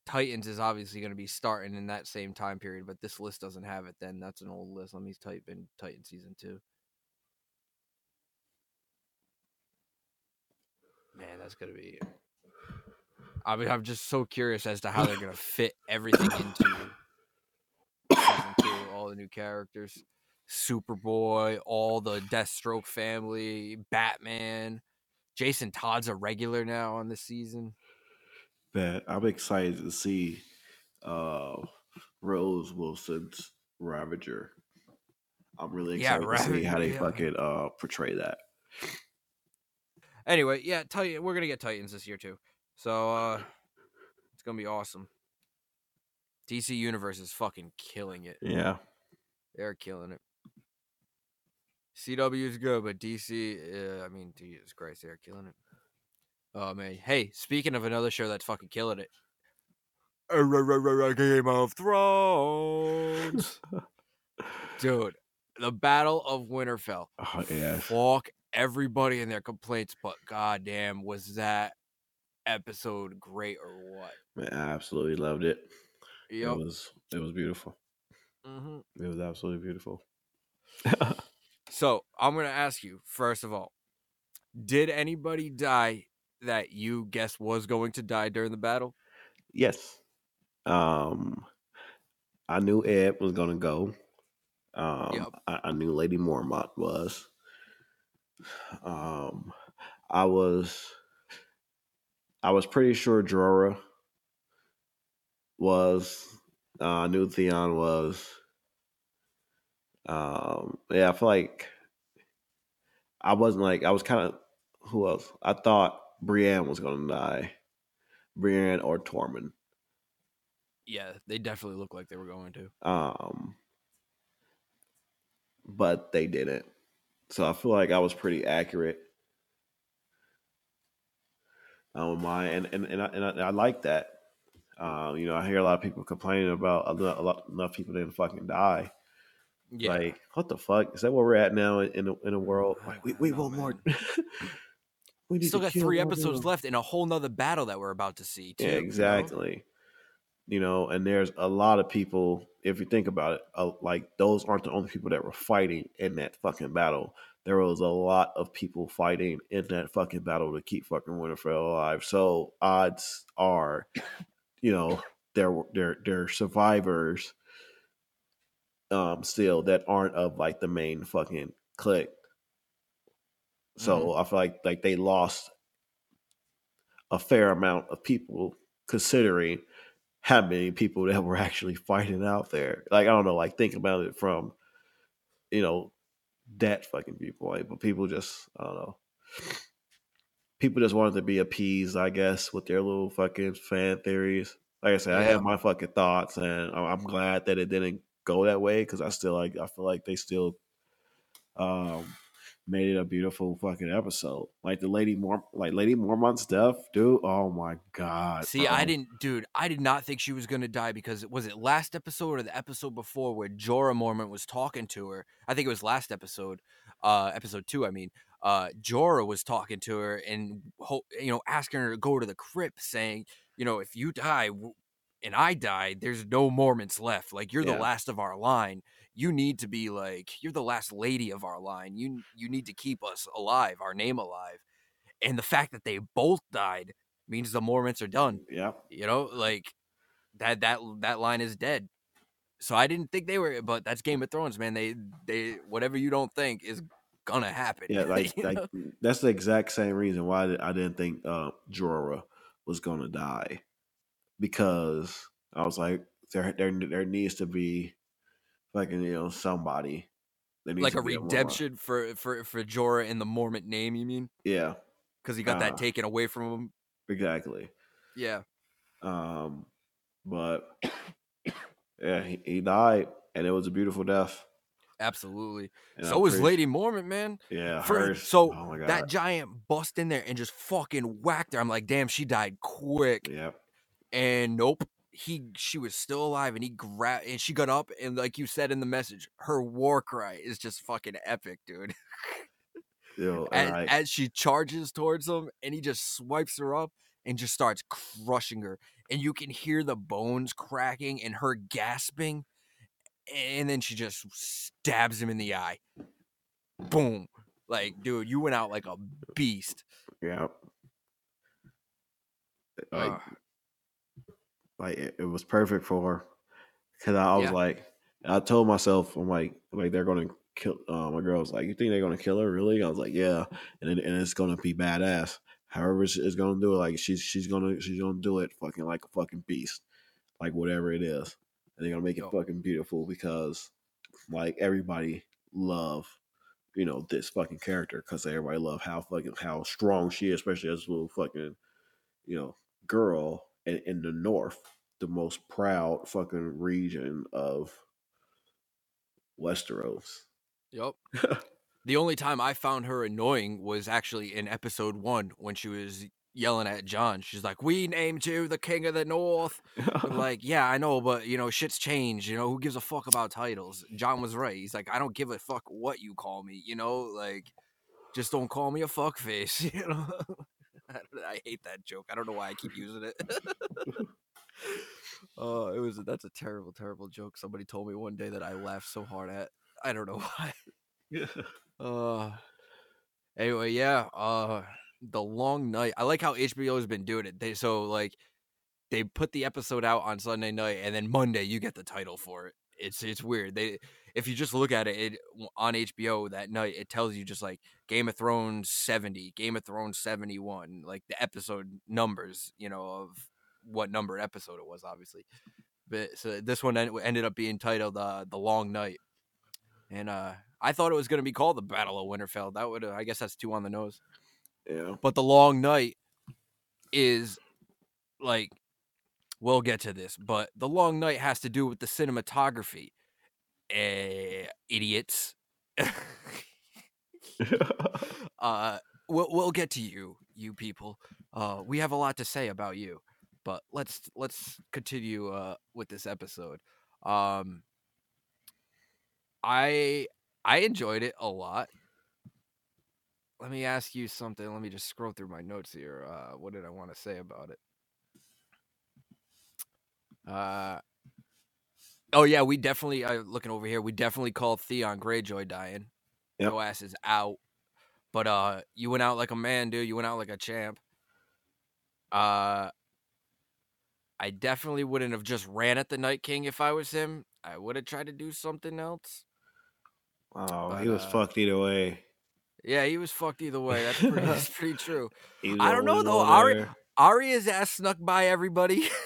S8: Titans is obviously going to be starting in that same time period. But this list doesn't have it. Then that's an old list. Let me type in Titan season two. Man, that's gonna be. I mean, I'm just so curious as to how they're gonna fit everything into season two. All the new characters, Superboy, all the Deathstroke family, Batman. Jason Todd's a regular now on this season.
S9: But I'm excited to see uh Rose Wilson's Ravager. I'm really
S8: Yeah,
S9: excited to see how they
S8: yeah.
S9: fucking uh portray that.
S8: Anyway, yeah, Titan. We're gonna get Titans this year too, so uh it's gonna be awesome. DC Universe is fucking killing it.
S9: Yeah.
S8: They're killing it. CW is good, but DC, uh, I mean, Jesus Christ, they're killing it. Oh man, hey, speaking of another show that's fucking killing it, Game of Thrones, dude. The Battle of Winterfell.
S9: Oh, yeah.
S8: Fuck everybody in their complaints, but goddamn, was that episode great or what?
S9: Man, I absolutely loved it.
S8: Yep.
S9: It was it was beautiful.
S8: hmm
S9: It was absolutely beautiful.
S8: So I'm gonna ask you first of all, did anybody die that you guessed was going to die during the battle?
S9: Yes. Um I knew Ed was gonna go. Um
S8: Yep.
S9: I, I knew Lady Mormont was. Um I was I was pretty sure Jorah was. Uh, I knew Theon was. Um yeah, I feel like I wasn't like I was kind of who else? I thought Brienne was gonna die. Brienne or Tormund.
S8: Yeah, they definitely look like they were going to.
S9: Um, but they didn't. So I feel like I was pretty accurate on mine, and and and I, and I, and I like that. Um, you know, I hear a lot of people complaining about a lot, a lot enough people didn't fucking die.
S8: Yeah,
S9: Like, what the fuck is that? Where we're at now in in the, in the world? Like, we we want more. we
S8: still got three episodes left in a whole nother battle that we're about to see. Too,
S9: Yeah,
S8: you know?
S9: exactly. You know, and there's a lot of people. If you think about it, uh, like those aren't the only people that were fighting in that fucking battle. There was a lot of people fighting in that fucking battle to keep fucking Winterfell alive. So odds are, you know, there there there are survivors. Um, still that aren't of like the main fucking clique. So I feel like like they lost a fair amount of people considering how many people that were actually fighting out there. Like I don't know, like think about it from you know that fucking viewpoint, but people just I don't know. People just wanted to be appeased, I guess, with their little fucking fan theories. Like I said, I have my fucking thoughts, and I'm glad that it didn't go that way because I still like I feel like they still um made it a beautiful fucking episode. Like the Lady Mor like Lady Mormont stuff, dude. Oh my god.
S8: See, I didn't, dude. I did not think she was gonna die because was it last episode or the episode before where Jorah Mormont was talking to her? I think it was last episode, uh, episode two. I mean, uh, Jorah was talking to her and you know asking her to go to the crypt, saying, you know, if you die and I die, there's no Mormonts left. Like you're
S9: Yeah.
S8: the last of our line. You need to be like you're the last lady of our line. You you need to keep us alive, our name alive. And the fact that they both died means the Mormonts are done.
S9: Yeah.
S8: You know, like that that that line is dead. So I didn't think they were, but that's Game of Thrones, man. They they whatever you don't think is gonna happen.
S9: Yeah, like like that's the exact same reason why I didn't think uh, Jorah was gonna die because I was like there there there needs to be like you know somebody
S8: like a redemption for for for Jorah in the Mormont name. You mean?
S9: yeah,
S8: Because he got that
S9: Uh,
S8: taken away from him.
S9: exactly.
S8: Yeah.
S9: Um, but yeah, he, he died, and it was a beautiful death.
S8: Absolutely.
S9: And
S8: so
S9: I'm
S8: was
S9: pretty-
S8: Lady Mormont, man.
S9: Yeah,
S8: For- so
S9: oh
S8: that giant bust in there and just fucking whacked her. I'm like, damn, she died quick.
S9: Yep.
S8: And nope, he she was still alive and he grabbed and she got up and like you said in the message, her war cry is just fucking epic, dude.
S9: Yo,
S8: As,
S9: and I,
S8: as she charges towards him and he just swipes her up and just starts crushing her. And you can hear the bones cracking and her gasping. And then she just stabs him in the eye. Boom. Like, dude, you went out like a beast.
S9: yeah, like
S8: Ugh.
S9: Like it, it was perfect for her because I, I was
S8: Yeah.
S9: like, I told myself, I'm like, like they're gonna kill. Uh, my girl was like, you think they're gonna kill her? Really? I was like, yeah, and it, and it's gonna be badass. However, it's gonna do it. Like she's she's gonna she's gonna do it fucking like a fucking beast, like whatever it is, and they're gonna make it fucking beautiful because like everybody love. You know this fucking character because everybody love how fucking how strong she is, especially as a little fucking, you know, girl in, in the north, the most proud fucking region of Westeros.
S8: Yep. the only time I found her annoying was actually in episode one when she was yelling at Jon. She's like, "We named you the King of the North." I'm like, yeah, I know, but you know, shit's changed. You know, who gives a fuck about titles? Jon was right. He's like, I don't give a fuck what you call me. You know, like, just don't call me a fuck face. You know, I, hate that joke. I don't know why I keep using it. Oh, it was that's a terrible, terrible joke. Somebody told me one day that I laughed so hard at. I don't know why. Yeah. Uh anyway, yeah, uh The Long Night. I like how HBO has been doing it. They so like they put the episode out on Sunday night and then Monday you get the title for it. It's it's weird. They if you just look at it, it on HBO that night, it tells you just like Game of Thrones 70, Game of Thrones 71, like the episode numbers, you know, of what number episode it was, obviously. But so this one en- ended up being titled uh, "The Long Night," and uh, I thought it was going to be called the Battle of Winterfell. That would, I guess, that's two on the nose.
S9: yeah.
S8: But the Long Night is like, we'll get to this, but the Long Night has to do with the cinematography. Eh, idiots. uh, we'll we'll get to you, you people. Uh, we have a lot to say about you, but let's let's continue uh with this episode. Um, I I enjoyed it a lot. Let me ask you something. Let me just scroll through my notes here. Uh, what did I want to say about it? Uh, oh yeah, we definitely. Uh, looking over here, we definitely called Theon Greyjoy dying.
S9: Yep.
S8: Your ass is out. But uh, you went out like a man, dude. You went out like a champ. Uh, I definitely wouldn't have just ran at the Night King if I was him. I would have tried to do something else.
S9: Oh,
S8: But,
S9: he was
S8: uh,
S9: fucked either way.
S8: Yeah, he was fucked either way. That's pretty, that's pretty true. I don't know, though. Ari-. Arya's ass snuck by everybody.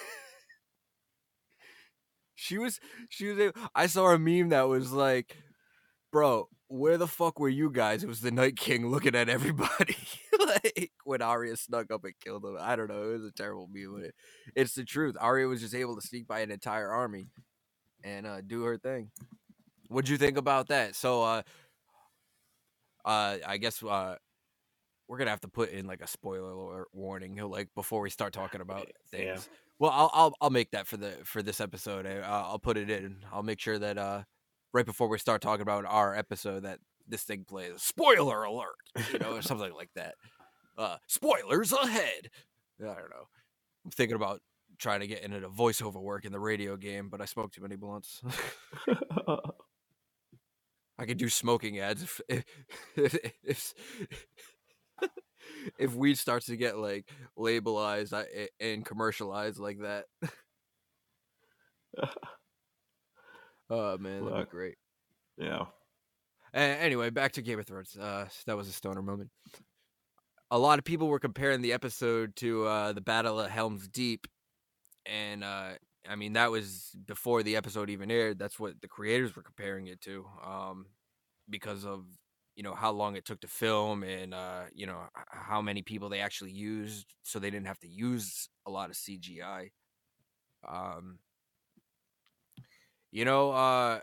S8: she was, she was. able- I saw a meme that was like, "Bro, where the fuck were you guys?" It was the Night King looking at everybody, like when Arya snuck up and killed him. I don't know. It was a terrible meme. it- It's the truth. Arya was just able to sneak by an entire army and uh, do her thing. What'd you think about that? So, uh, uh, I guess uh, we're gonna have to put in like a spoiler warning, like before we start talking about things.
S9: Yeah.
S8: Well, I'll, I'll I'll make that for the for this episode. I- I'll, I'll put it in. I'll make sure that uh, right before we start talking about our episode, that this thing plays spoiler alert, you know, or something like that. Uh, spoilers ahead. I don't know. I'm thinking about trying to get into the voiceover work in the radio game, but I smoked too many blunts. I could do smoking ads if if if, if weed starts to get like labelized and commercialized like that. oh man, that'd be great.
S9: yeah.
S8: A- anyway, back to Game of Thrones. Uh, that was a stoner moment. A lot of people were comparing the episode to uh, the Battle of Helm's Deep, and uh, I mean that was before the episode even aired. That's what the creators were comparing it to, um, because of you know how long it took to film and uh, you know how many people they actually used, so they didn't have to use a lot of CGI. Um, you know, uh,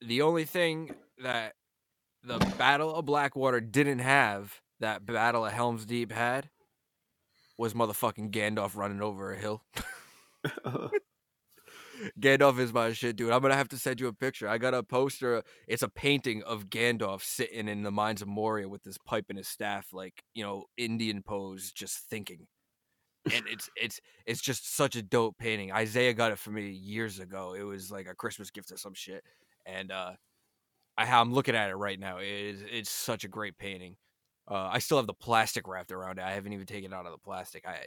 S8: the only thing that the Battle of Blackwater didn't have that Battle of Helm's Deep had was motherfucking Gandalf running over a hill. Gandalf is my shit, dude. I'm gonna have to send you a picture. I got a poster. It's a painting of Gandalf sitting in the mines of Moria with his pipe and his staff, like you know, Indian pose, just thinking. And it's it's it's just such a dope painting. Isaiah got it for me years ago. It was like a Christmas gift or some shit. And uh I I'm looking at it right now. It is it's such a great painting. Uh, I still have the plastic wrapped around it. I haven't even taken it out of the plastic. I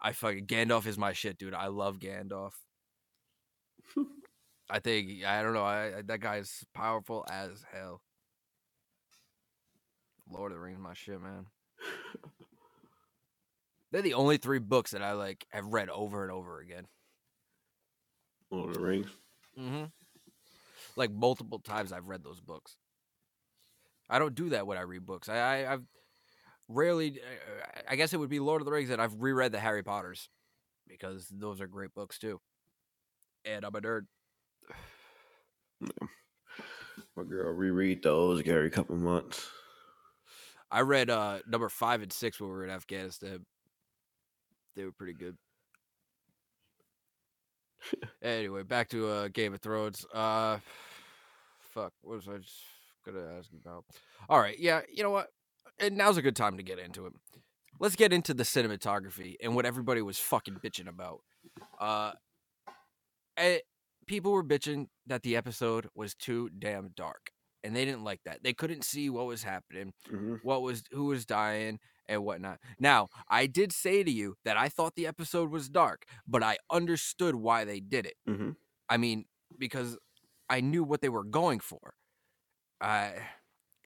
S8: I fucking Gandalf is my shit, dude. I love Gandalf. I think I don't know. I, that guy's powerful as hell. Lord of the Rings, my shit, man. They're the only three books that I like have read over and over again.
S9: Lord of the Rings.
S8: Mm-hmm. Like multiple times, I've read those books. I don't do that when I read books. I, I I've rarely. uh, I guess it would be Lord of the Rings, that I've reread the Harry Potters because those are great books too. And I'm a nerd.
S9: My girl reread those every couple months.
S8: I read uh number five and six when we were in Afghanistan. They were pretty good. anyway, back to uh Game of Thrones. Uh fuck, what was I just gonna ask about? All right, yeah, you know what? And now's a good time to get into it. Let's get into the cinematography and what everybody was fucking bitching about. Uh eh, people were bitching that the episode was too damn dark. And they didn't like that. They couldn't see what was happening
S9: Mm-hmm.
S8: what was who was dying and whatnot. Now, I did say to you that I thought the episode was dark, but I understood why they did it.
S9: Mm-hmm.
S8: I mean, because I knew what they were going for. I,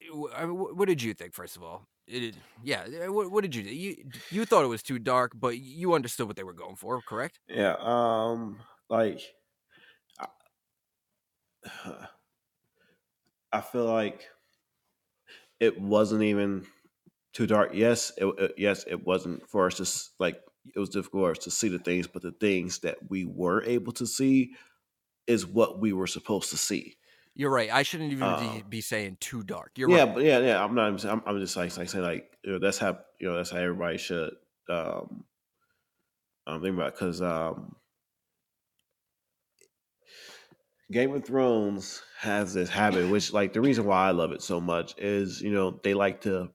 S8: w- I- w- what did you think? First of all, it, yeah, eh, what, what did you do? You you thought it was too dark, but you understood what they were going for, correct?
S9: Yeah. Um. Like. I, feel like it wasn't even too dark. Yes, it, it- yes, it wasn't for us to like. It was difficult for us to see the things, but the things that we were able to see is what we were supposed to see.
S8: You're right. I shouldn't even
S9: Uh,
S8: be, be saying too dark. You're
S9: yeah,
S8: right.
S9: but yeah, yeah. I'm not. even- I'm, I'm just like, like saying like you know, that's how you know that's how everybody should um um think about because um Game of Thrones has this habit, which like the reason why I love it so much is you know they like to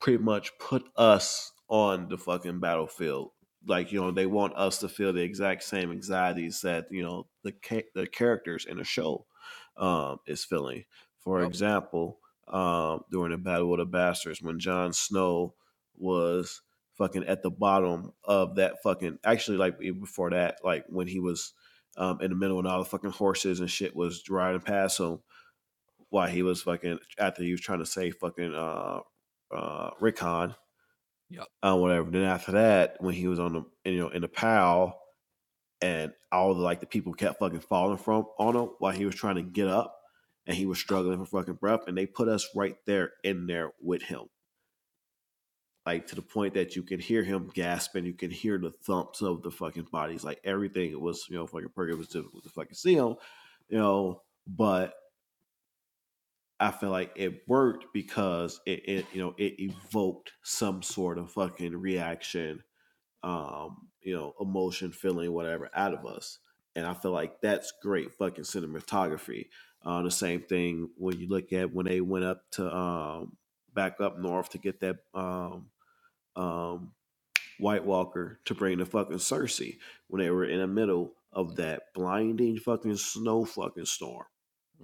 S9: pretty much put us on the fucking battlefield. Like you know they want us to feel the exact same anxieties that you know the ca- the characters in the show um, is feeling. For
S8: Yep.
S9: example, um, during the Battle of the Bastards, when Jon Snow was fucking at the bottom of that fucking actually like before that, like when he was um, in the middle and all the fucking horses and shit was riding past him while he was fucking after he was trying to save fucking uh uh Rickon.
S8: Yep.
S9: Uh, whatever. Then after that, when he was on the you know in the pal and all the like the people kept fucking falling from on him while he was trying to get up and he was struggling for fucking breath and they put us right there in there with him. Like to the point that you could hear him gasping, you could hear the thumps of the fucking bodies, like everything. It was, you know, fucking perfect. It was difficult to fucking see him, you know, but I feel like it worked because it, it you know, it evoked some sort of fucking reaction, um, you know, emotion, feeling, whatever out of us. And I feel like that's great fucking cinematography. Uh, the same thing when you look at when they went up to um, back up north to get that um, um, White Walker to bring the fucking Cersei when they were in the middle of that blinding fucking snow fucking storm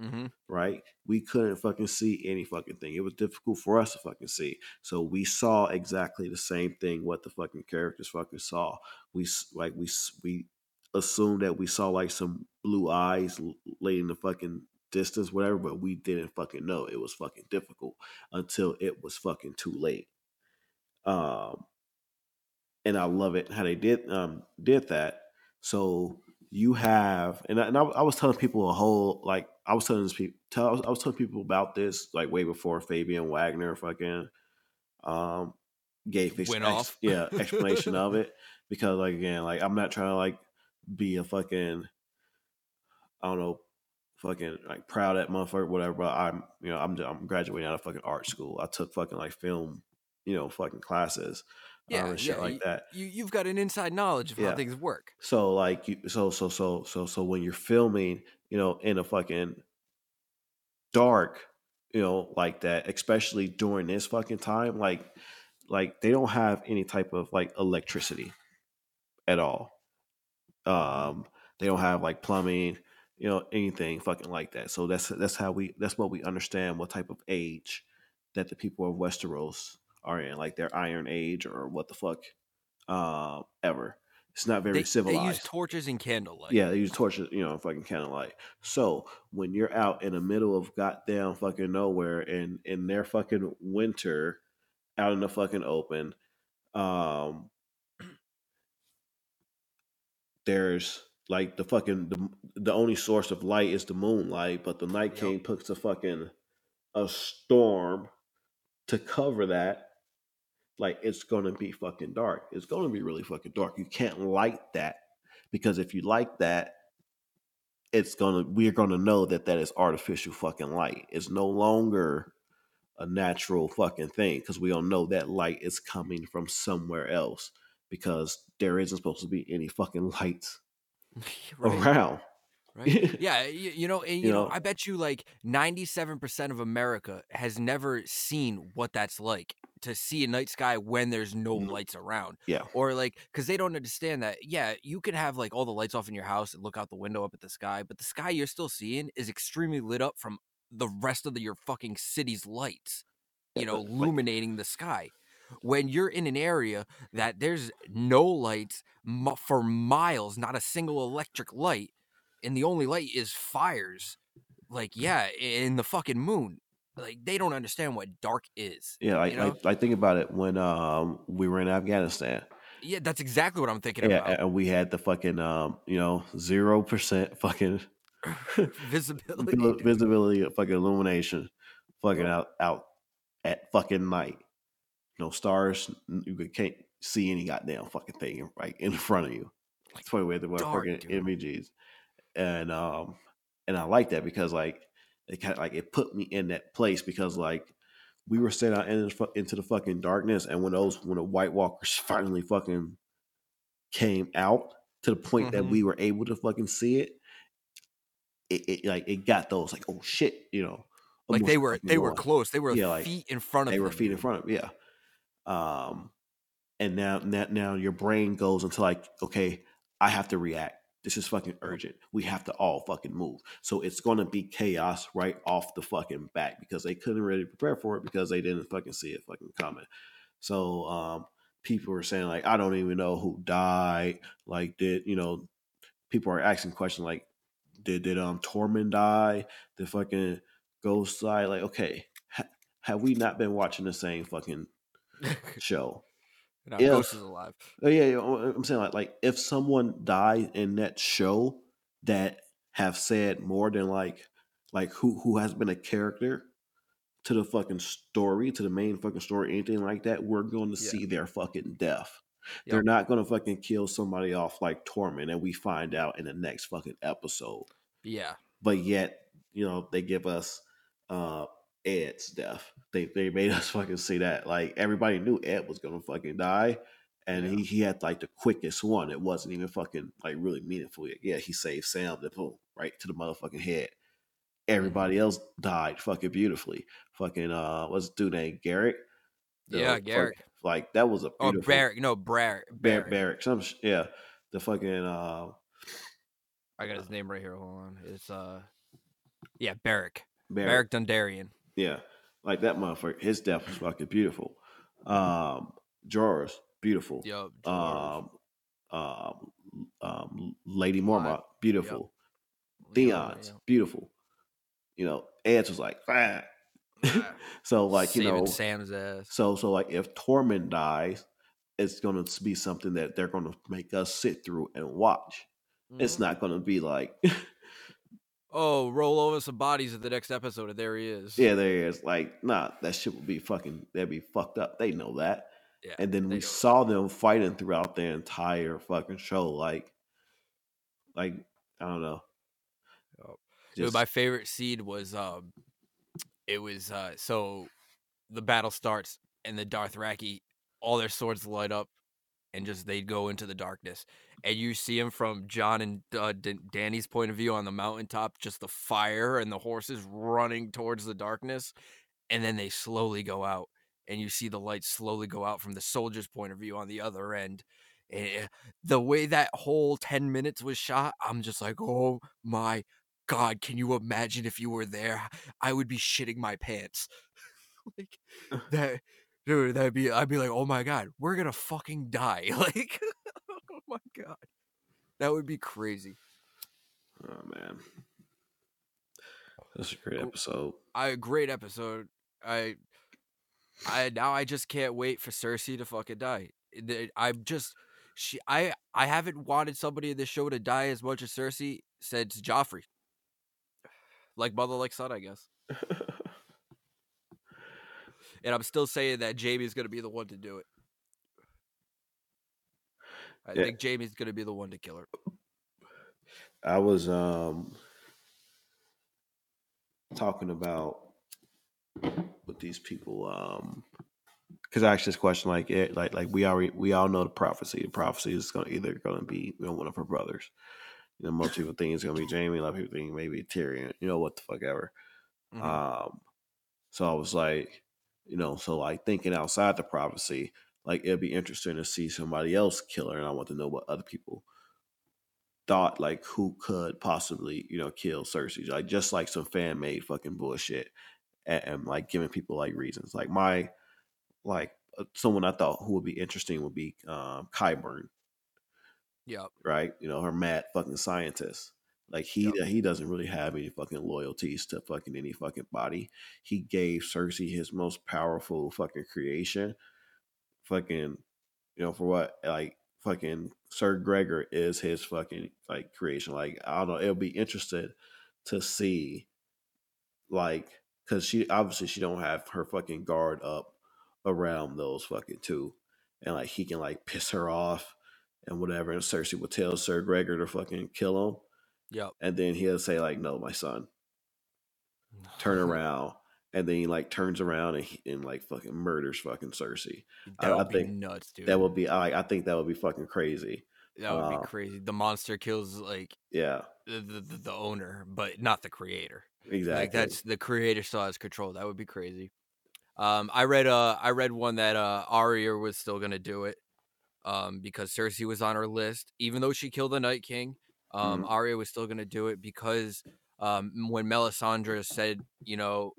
S8: Mm-hmm.
S9: right? We couldn't fucking see any fucking thing. It was difficult for us to fucking see. So we saw exactly the same thing what the fucking characters fucking saw. We like we we assumed that we saw like some blue eyes laying the fucking distance, whatever, but we didn't fucking know it was fucking difficult until it was fucking too late. Um, and I love it how they did um did that. So you have, and I, and I, I was telling people a whole like I was telling people, tell, I was, I was telling people about this like way before Fabian Wagner fucking um gave ex-
S8: Went
S9: ex-
S8: off.
S9: yeah explanation of it because like again like I'm not trying to like be a fucking I don't know fucking like proud at motherfucker whatever but I'm you know I'm I'm graduating out of fucking art school I took fucking like film you know fucking classes um,
S8: Yeah,
S9: and shit
S8: yeah,
S9: like
S8: you-
S9: that
S8: You you've got an inside knowledge of
S9: Yeah.
S8: how things work.
S9: so like you so so so so so when you're filming, you know, in a fucking dark, you know, like that, especially during this fucking time, like like they don't have any type of like electricity at all. Um they don't have like plumbing, you know, anything fucking like that. So that's that's how we that's what we understand what type of age that the people of Westeros are in, like their Iron Age or what the fuck uh, ever. It's not very
S8: They, they use torches and candlelight.
S9: Yeah, they use torches, you know, fucking candlelight. So when you're out in the middle of goddamn fucking nowhere and in their fucking winter, out in the fucking open, um, there's like the fucking the, the only source of light is the moonlight, but the Night
S8: Yep.
S9: King puts a fucking a storm to cover that. Like it's gonna be fucking dark. It's gonna be really fucking dark. You can't light that because if you like that, it's gonna we're gonna know that that is artificial fucking light. It's no longer a natural fucking thing because we don't know that light is coming from somewhere else because there isn't supposed to be any fucking lights
S8: right.
S9: around.
S8: Right? yeah, you, you know, and you,
S9: You
S8: know,
S9: know-
S8: I bet you like ninety-seven percent of America has never seen what that's like to see a night sky when there's no
S9: Mm.
S8: lights around,
S9: Yeah,
S8: or like because they don't understand that. Yeah, you can have like all the lights off in your house and look out the window up at the sky, but the sky you're still seeing is extremely lit up from the rest of the, your fucking city's lights. You know, illuminating the sky. When you're in an area that there's no lights for miles, not a single electric light, and the only light is fires. Like, yeah, in the fucking moon. Like, they don't understand what dark is.
S9: yeah. I,
S8: You know?
S9: like, like think about it when um we were in Afghanistan.
S8: Yeah, that's exactly what I'm thinking
S9: Yeah,
S8: about.
S9: and we had the fucking um you know zero percent fucking
S8: Visibility. dude.
S9: visibility of fucking illumination, fucking out out at fucking night. No stars. You can't see any goddamn fucking thing right in front of you. That's why we had the fucking
S8: dude.
S9: images, and um and I like that because like it kind of like it put me in that place because like we were sent out into the, into the fucking darkness, and when those when the White Walkers finally fucking came out to the point that
S8: Mhm.
S9: we were able to fucking see it, it, it like it got those like oh shit, you know,
S8: Like, they were they were
S9: going.
S8: close. They were
S9: Yeah, like,
S8: feet in front of
S9: They were feet in front of yeah. Um, and now now now your brain goes into like okay, I have to react. This is fucking urgent. We have to all fucking move. So it's gonna be chaos right off the fucking back because they couldn't really prepare for it because they didn't fucking see it fucking coming. So um people were saying like I don't even know who died. Like did you know people are asking questions like did did um Tormund die? Did fucking Ghost die? Like okay, ha- have we not been watching the same fucking show?
S8: No,
S9: Yeah.
S8: Ghost is alive.
S9: Oh yeah, yeah, I'm saying like like if someone died in that show that have said more than like like who who has been a character to the fucking story, to the main fucking story, anything like that, we're going to
S8: Yeah.
S9: see their fucking death.
S8: Yep.
S9: They're not going to fucking kill somebody off like Tormund, and we find out in the next fucking episode.
S8: Yeah.
S9: But yet, you know, they give us uh Ed's death. They they made us fucking see that. Like everybody knew Ed was gonna fucking die. And
S8: Yeah.
S9: he, he had like the quickest one. It wasn't even fucking like really meaningful. Yet. Yeah, he saved Sam, the boom, right to the motherfucking head. Everybody else died fucking beautifully. Fucking uh what's the dude named Garrett? The
S8: Yeah,
S9: fuck-
S8: Garrett.
S9: like that was a
S8: Oh,
S9: beautiful
S8: Barrack. No, Barrack.
S9: Bar-
S8: Barrack.
S9: Barrack. Some sh- yeah. The fucking uh
S8: I got his name right here. Hold on. It's uh, yeah, Barrack.
S9: Barrack.
S8: Barrack Dondarrion.
S9: Yeah, like that motherfucker. His death was fucking beautiful. Um, Jorah's beautiful.
S8: Yup.
S9: Um, um, um, Lady Mormont, beautiful.
S8: Leon,
S9: Theon's
S8: yeah.
S9: beautiful. you know, Edge was like, ah. so like you know,
S8: Sam's ass.
S9: so so like if Tormund dies, it's gonna be something that they're gonna make us sit through and watch. It's
S8: Mhm.
S9: not gonna be like,
S8: Oh, roll over some bodies at the next episode, and there he is.
S9: yeah, there is like, nah, that shit would be fucking, that'd be fucked up. They know that.
S8: Yeah,
S9: and then we saw them fighting throughout their entire fucking show. Like, like I don't know.
S8: Oh. Dude, my favorite seed was um, it was uh, so the battle starts and the Dothraki, all their swords light up, and just they'd go into the darkness, and you see them from Jon and uh, D- Dany's point of view on the mountaintop, just the fire and the horses running towards the darkness, and then they slowly go out, and you see the lights slowly go out from the soldier's point of view on the other end. Eh, the way that whole 10 minutes was shot, I'm just like, oh my God, can you imagine if you were there? I would be shitting my pants. like that dude, that'd be I'd be like, oh my god, we're gonna fucking die. Like oh my god. That would be crazy.
S9: Oh man, that's a great episode.
S8: I great episode. I I now I just can't wait for Cersei to fucking die. I'm just she I I haven't wanted somebody in this show to die as much as Cersei since Joffrey. Like mother like son, I guess. And I'm still saying that Jaime's gonna be the one to do it. I
S9: Yeah.
S8: think Jaime's gonna be the one to kill her.
S9: I was um talking about with these people um because I asked this question like it like like we already we all know the prophecy. The prophecy is gonna either gonna be you know one of her brothers. You know, most people think it's gonna be Jaime, a lot of people think maybe Tyrion, you know, what the fuck ever.
S8: Mhm.
S9: Um so I was like, you know, so like thinking outside the prophecy, like it'd be interesting to see somebody else kill her, and I want to know what other people thought, like who could possibly, you know, kill Cersei, like just like some fan made fucking bullshit, and, and like giving people like reasons. Like my, like uh, someone I thought who would be interesting would be um, Qyburn,
S8: Yep.
S9: right? You know, her mad fucking scientist. Like he he doesn't really have any fucking loyalties to fucking any fucking body. He gave Cersei his most powerful fucking creation. Fucking, you know, for what like fucking Sir Gregor is his fucking like creation. Like I don't know, it'll be interested to see like because she obviously she don't have her fucking guard up around those fucking two, and like he can like piss her off and whatever, and Cersei will tell Sir Gregor to fucking kill him,
S8: Yep.
S9: and then he'll say like, "No, my son." Turn around, and then he like turns around and, he, and like fucking murders fucking Cersei. I-
S8: That
S9: I
S8: would be
S9: think
S8: nuts, dude.
S9: That would be I I think that would be fucking crazy.
S8: That would be crazy. The monster kills like
S9: Yeah,
S8: the, the, the- the owner, but not the creator.
S9: exactly.
S8: Like that's the creator still has control. That would be crazy. Um, I read uh I read one that uh Arya was still gonna do it, um because Cersei was on her list, even though she killed the Night King. Um,
S9: Mhm.
S8: Arya was still gonna do it because um when Melisandre said you know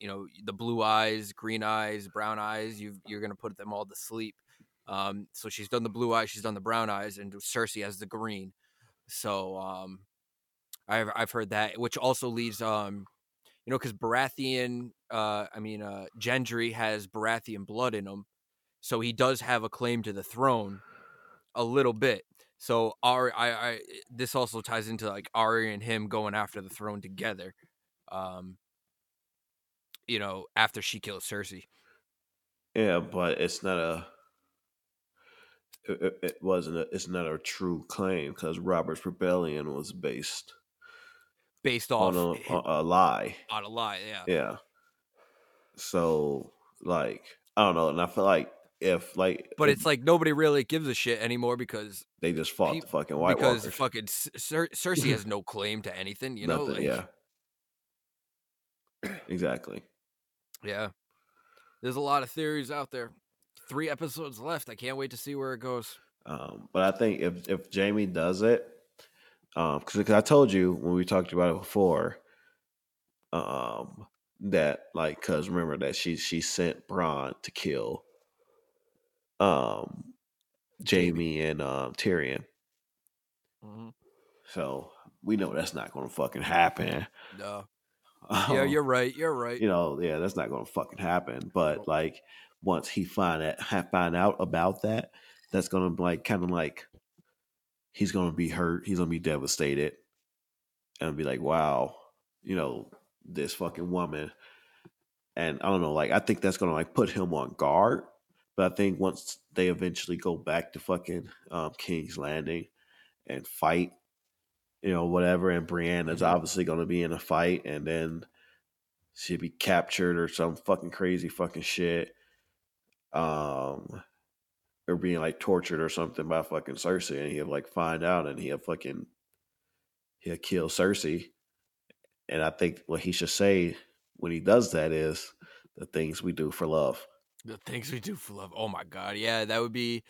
S8: you know the blue eyes, green eyes, brown eyes, you you're gonna put them all to sleep. Um, so she's done the blue eyes, she's done the brown eyes, and Cersei has the green. So um, I've I've heard that, which also leaves um, you know, because Baratheon, uh, I mean, uh, Gendry has Baratheon blood in him, so he does have a claim to the throne, a little bit. So Ari, I, I, this also ties into like Ari and him going after the throne together. Um, you know, after she kills Cersei.
S9: Yeah, but it's not a. It, it- wasn't. A, it's not a true claim because Robert's rebellion was based
S8: Based off
S9: on a, a, a lie.
S8: on a lie, yeah.
S9: Yeah. So like I don't know, and I feel like if like,
S8: But
S9: if
S8: it's like nobody really gives a shit anymore because
S9: they just fought
S8: peop-
S9: the fucking White
S8: because
S9: Walkers.
S8: fucking Cer- Cersei has no claim to anything, you know. Like,
S9: yeah. exactly.
S8: yeah. There's a lot of theories out there. Three episodes left. I can't wait to see where it goes.
S9: Um, but I think if if Jaime does it, um, because I told you when we talked about it before, um, that like because remember that she she sent Bronn to kill, um, Jaime and um Tyrion.
S8: Mhm.
S9: So we know that's not going to fucking happen.
S8: No. Yeah,
S9: Um,
S8: you're right. You're right.
S9: you know, yeah, that's not going to fucking happen. But like, once he find that, ha- find out about that, that's going to like kind of like he's going to be hurt. He's going to be devastated, and be like, wow, you know, this fucking woman. And I don't know, like I think that's going to like put him on guard. But I think once they eventually go back to fucking um, King's Landing and fight, you know, whatever, and Brienne is
S8: Mhm.
S9: obviously going to be in a fight, and then she'd be captured or some fucking crazy fucking shit. Um, or being like tortured or something by fucking Cersei, and he'll like find out, and he'll fucking he'll kill Cersei. And I think what he should say when he does that is the things we do for love.
S8: The things we do for love. Oh my god, yeah, that would be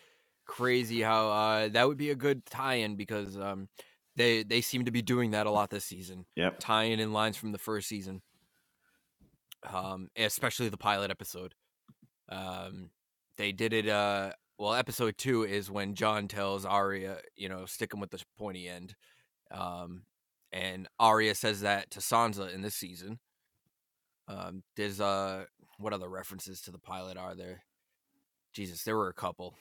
S8: crazy. How uh, that would be a good tie-in because um, they they seem to be doing that a lot this season,
S9: Yep.
S8: tying in lines from the first season. Um, especially the pilot episode. Um, they did it. Uh, well, episode two is when Jon tells Arya, you know, stick him with the pointy end. Um, and Arya says that to Sansa in this season. Um, there's uh, what other references to the pilot are there? Jesus, there were a couple.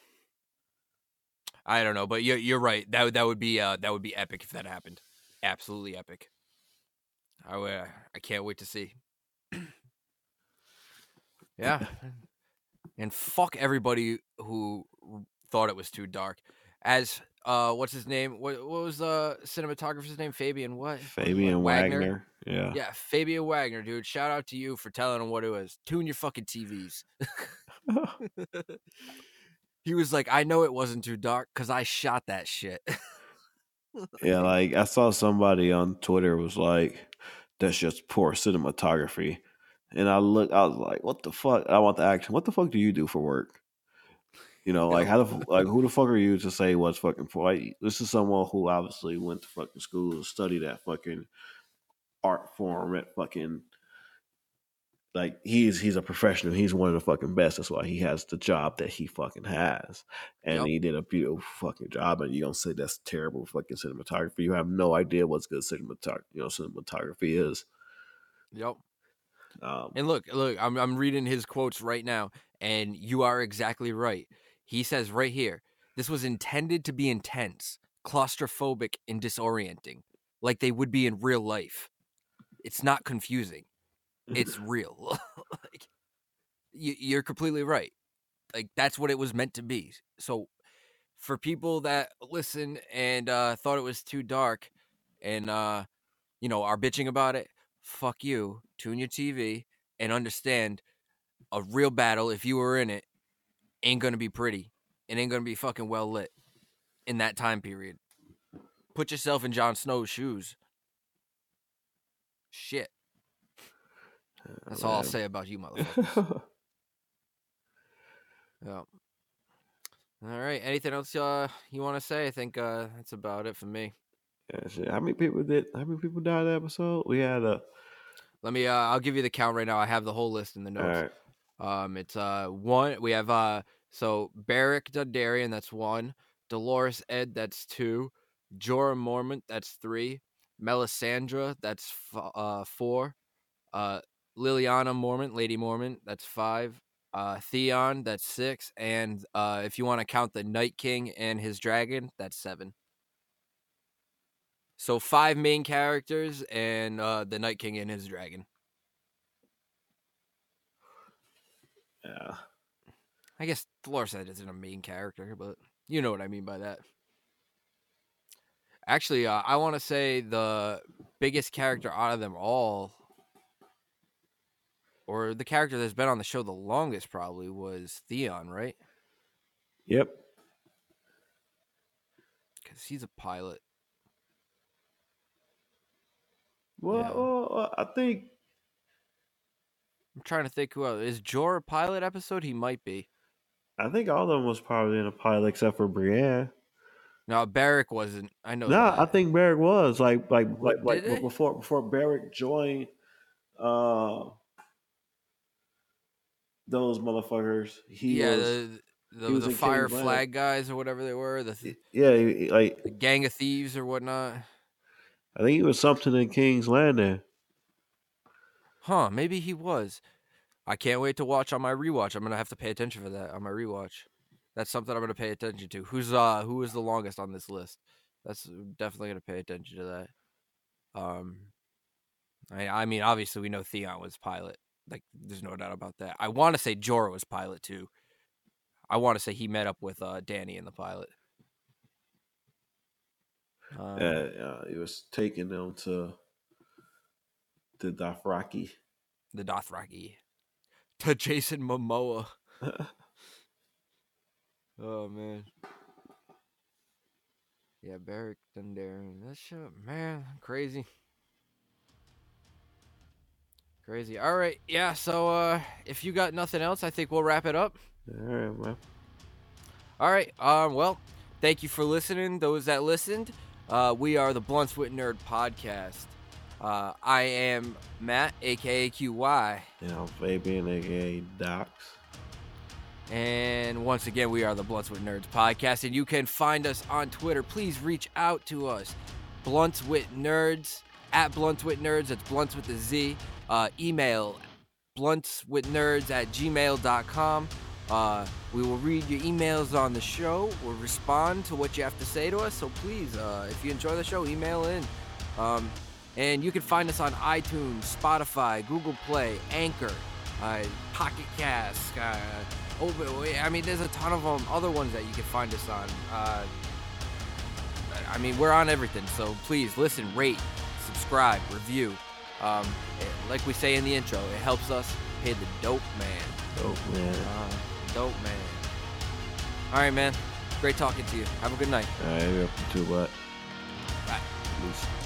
S8: I don't know, but you're you're right. That would that would be uh that would be epic if that happened. Absolutely epic. I would, I can't wait to see. yeah, and fuck everybody who thought it was too dark. As uh, what's his name? What what was the cinematographer's name? Fabian what?
S9: Fabian Wagner. Yeah.
S8: Yeah, Fabian Wagner, dude. Shout out to you for telling him what it was. Tune your fucking TVs. he was like, I know it wasn't too dark because I shot that shit.
S9: Yeah, like I saw somebody on Twitter was like, "That's just poor cinematography," and I look, I was like, "What the fuck?" I want the action. What the fuck do you do for work? You know, like how the like who the fuck are you to say what's fucking poor? Like, this is someone who obviously went to fucking school to study that fucking art form at fucking like he's he's a professional. He's one of the fucking best. That's why he has the job that he fucking has, and
S8: Yep.
S9: he did a beautiful fucking job. And you don't say that's terrible fucking cinematography. You have no idea what's good cinematography. You know, cinematography is.
S8: yep.
S9: Um,
S8: And look, look, I'm I'm reading his quotes right now, and you are exactly right. He says right here, this was intended to be intense, claustrophobic, and disorienting, like they would be in real life. It's not confusing. It's real. like, you, you're completely right. Like that's what it was meant to be. So, for people that listen and uh, thought it was too dark, and uh, you know are bitching about it, fuck you. Tune your TV and understand a real battle. If you were in it, ain't gonna be pretty. It ain't gonna be fucking well lit in that time period. Put yourself in Jon Snow's shoes. Shit. That's all I'll say about you, motherfucker. Yeah. All right. Anything else uh, you want to say? I think uh, that's about it for me.
S9: yeah, shit. How many people did? How many people died that episode? We had a.
S8: Let me. Uh, I'll give you the count right now. I have the whole list in the notes.
S9: right.
S8: Um, it's uh one. We have uh so Barrick Dondarrion, that's one. Dolorous Edd, that's two. Jorah Mormont, that's three. Melisandre, that's f- uh four. Uh, Liliana Mormont, Lady Mormont, that's five. Uh, Theon, that's six. And uh, if you want to count the Night King and his dragon, that's seven. So five main characters and uh, the Night King and his dragon.
S9: Yeah.
S8: I guess Dolorous Edd isn't a main character, but you know what I mean by that. Actually, uh, I want to say the biggest character out of them all, or the character that's been on the show the longest, probably was Theon, right?
S9: Yep.
S8: Because he's a pilot.
S9: Well,
S8: Yeah.
S9: well, I think
S8: I'm trying to think who else is Jor a pilot episode. He might be.
S9: I think all of them was probably in a pilot except for Brienne.
S8: No, Barrick wasn't. I know.
S9: No. I think Barrick was like like like like before before Barrick joined uh those motherfuckers. He
S8: yeah,
S9: was
S8: the the,
S9: he was
S8: the fire
S9: Landing.
S8: flag guys or whatever they were, the, th-
S9: yeah he- like
S8: the gang of thieves or whatnot.
S9: I think he was something in King's Landing.
S8: Huh? Maybe he was. I can't wait to watch on my rewatch. I'm gonna have to pay attention for that on my rewatch. That's something I'm gonna pay attention to. Who's uh who is the longest on this list? That's definitely gonna pay attention to that. Um, I I mean obviously we know Theon was pilot. Like there's no doubt about that. I want to say Jorah was pilot too. I want to say he met up with uh Dany in the pilot. Um,
S9: Yeah, uh, he was taking them to the Dothraki.
S8: the Dothraki to Jason Momoa. Oh man. Yeah, Beric Dondarrion. That shit, man, crazy. Crazy. All right, yeah. So, uh, if you got nothing else, I think we'll wrap it up.
S9: All right, man.
S8: All right. Um. Well, thank you for listening. Those that listened, uh, we are the Blunts with Nerd podcast. Uh, I am Matt, aka QY,
S9: And I'm Fabian, aka Docs.
S8: and once again, we are the Blunts with Nerds podcast, and you can find us on Twitter. Please reach out to us, Blunts with Nerds at Blunts with Nerds. It's Blunts with the Z. Uh, email bluntswithnerds at gmail.com. Uh, we will read your emails on the show. We'll respond to what you have to say to us. So please, uh, if you enjoy the show, email in. Um, and you can find us on iTunes, Spotify, Google Play, Anchor, uh, Pocket Cast. Uh, oh, I mean, there's a ton of um, other ones that you can find us on. Uh, I mean, we're on everything. So please listen, rate, subscribe, review. Um, like we say in the intro, it helps us pay the dope man.
S9: Dope man.
S8: Uh, dope man. All right, man. Great talking to you. Have a good night.
S9: All right, you're up to what?
S8: Bye.
S9: Peace.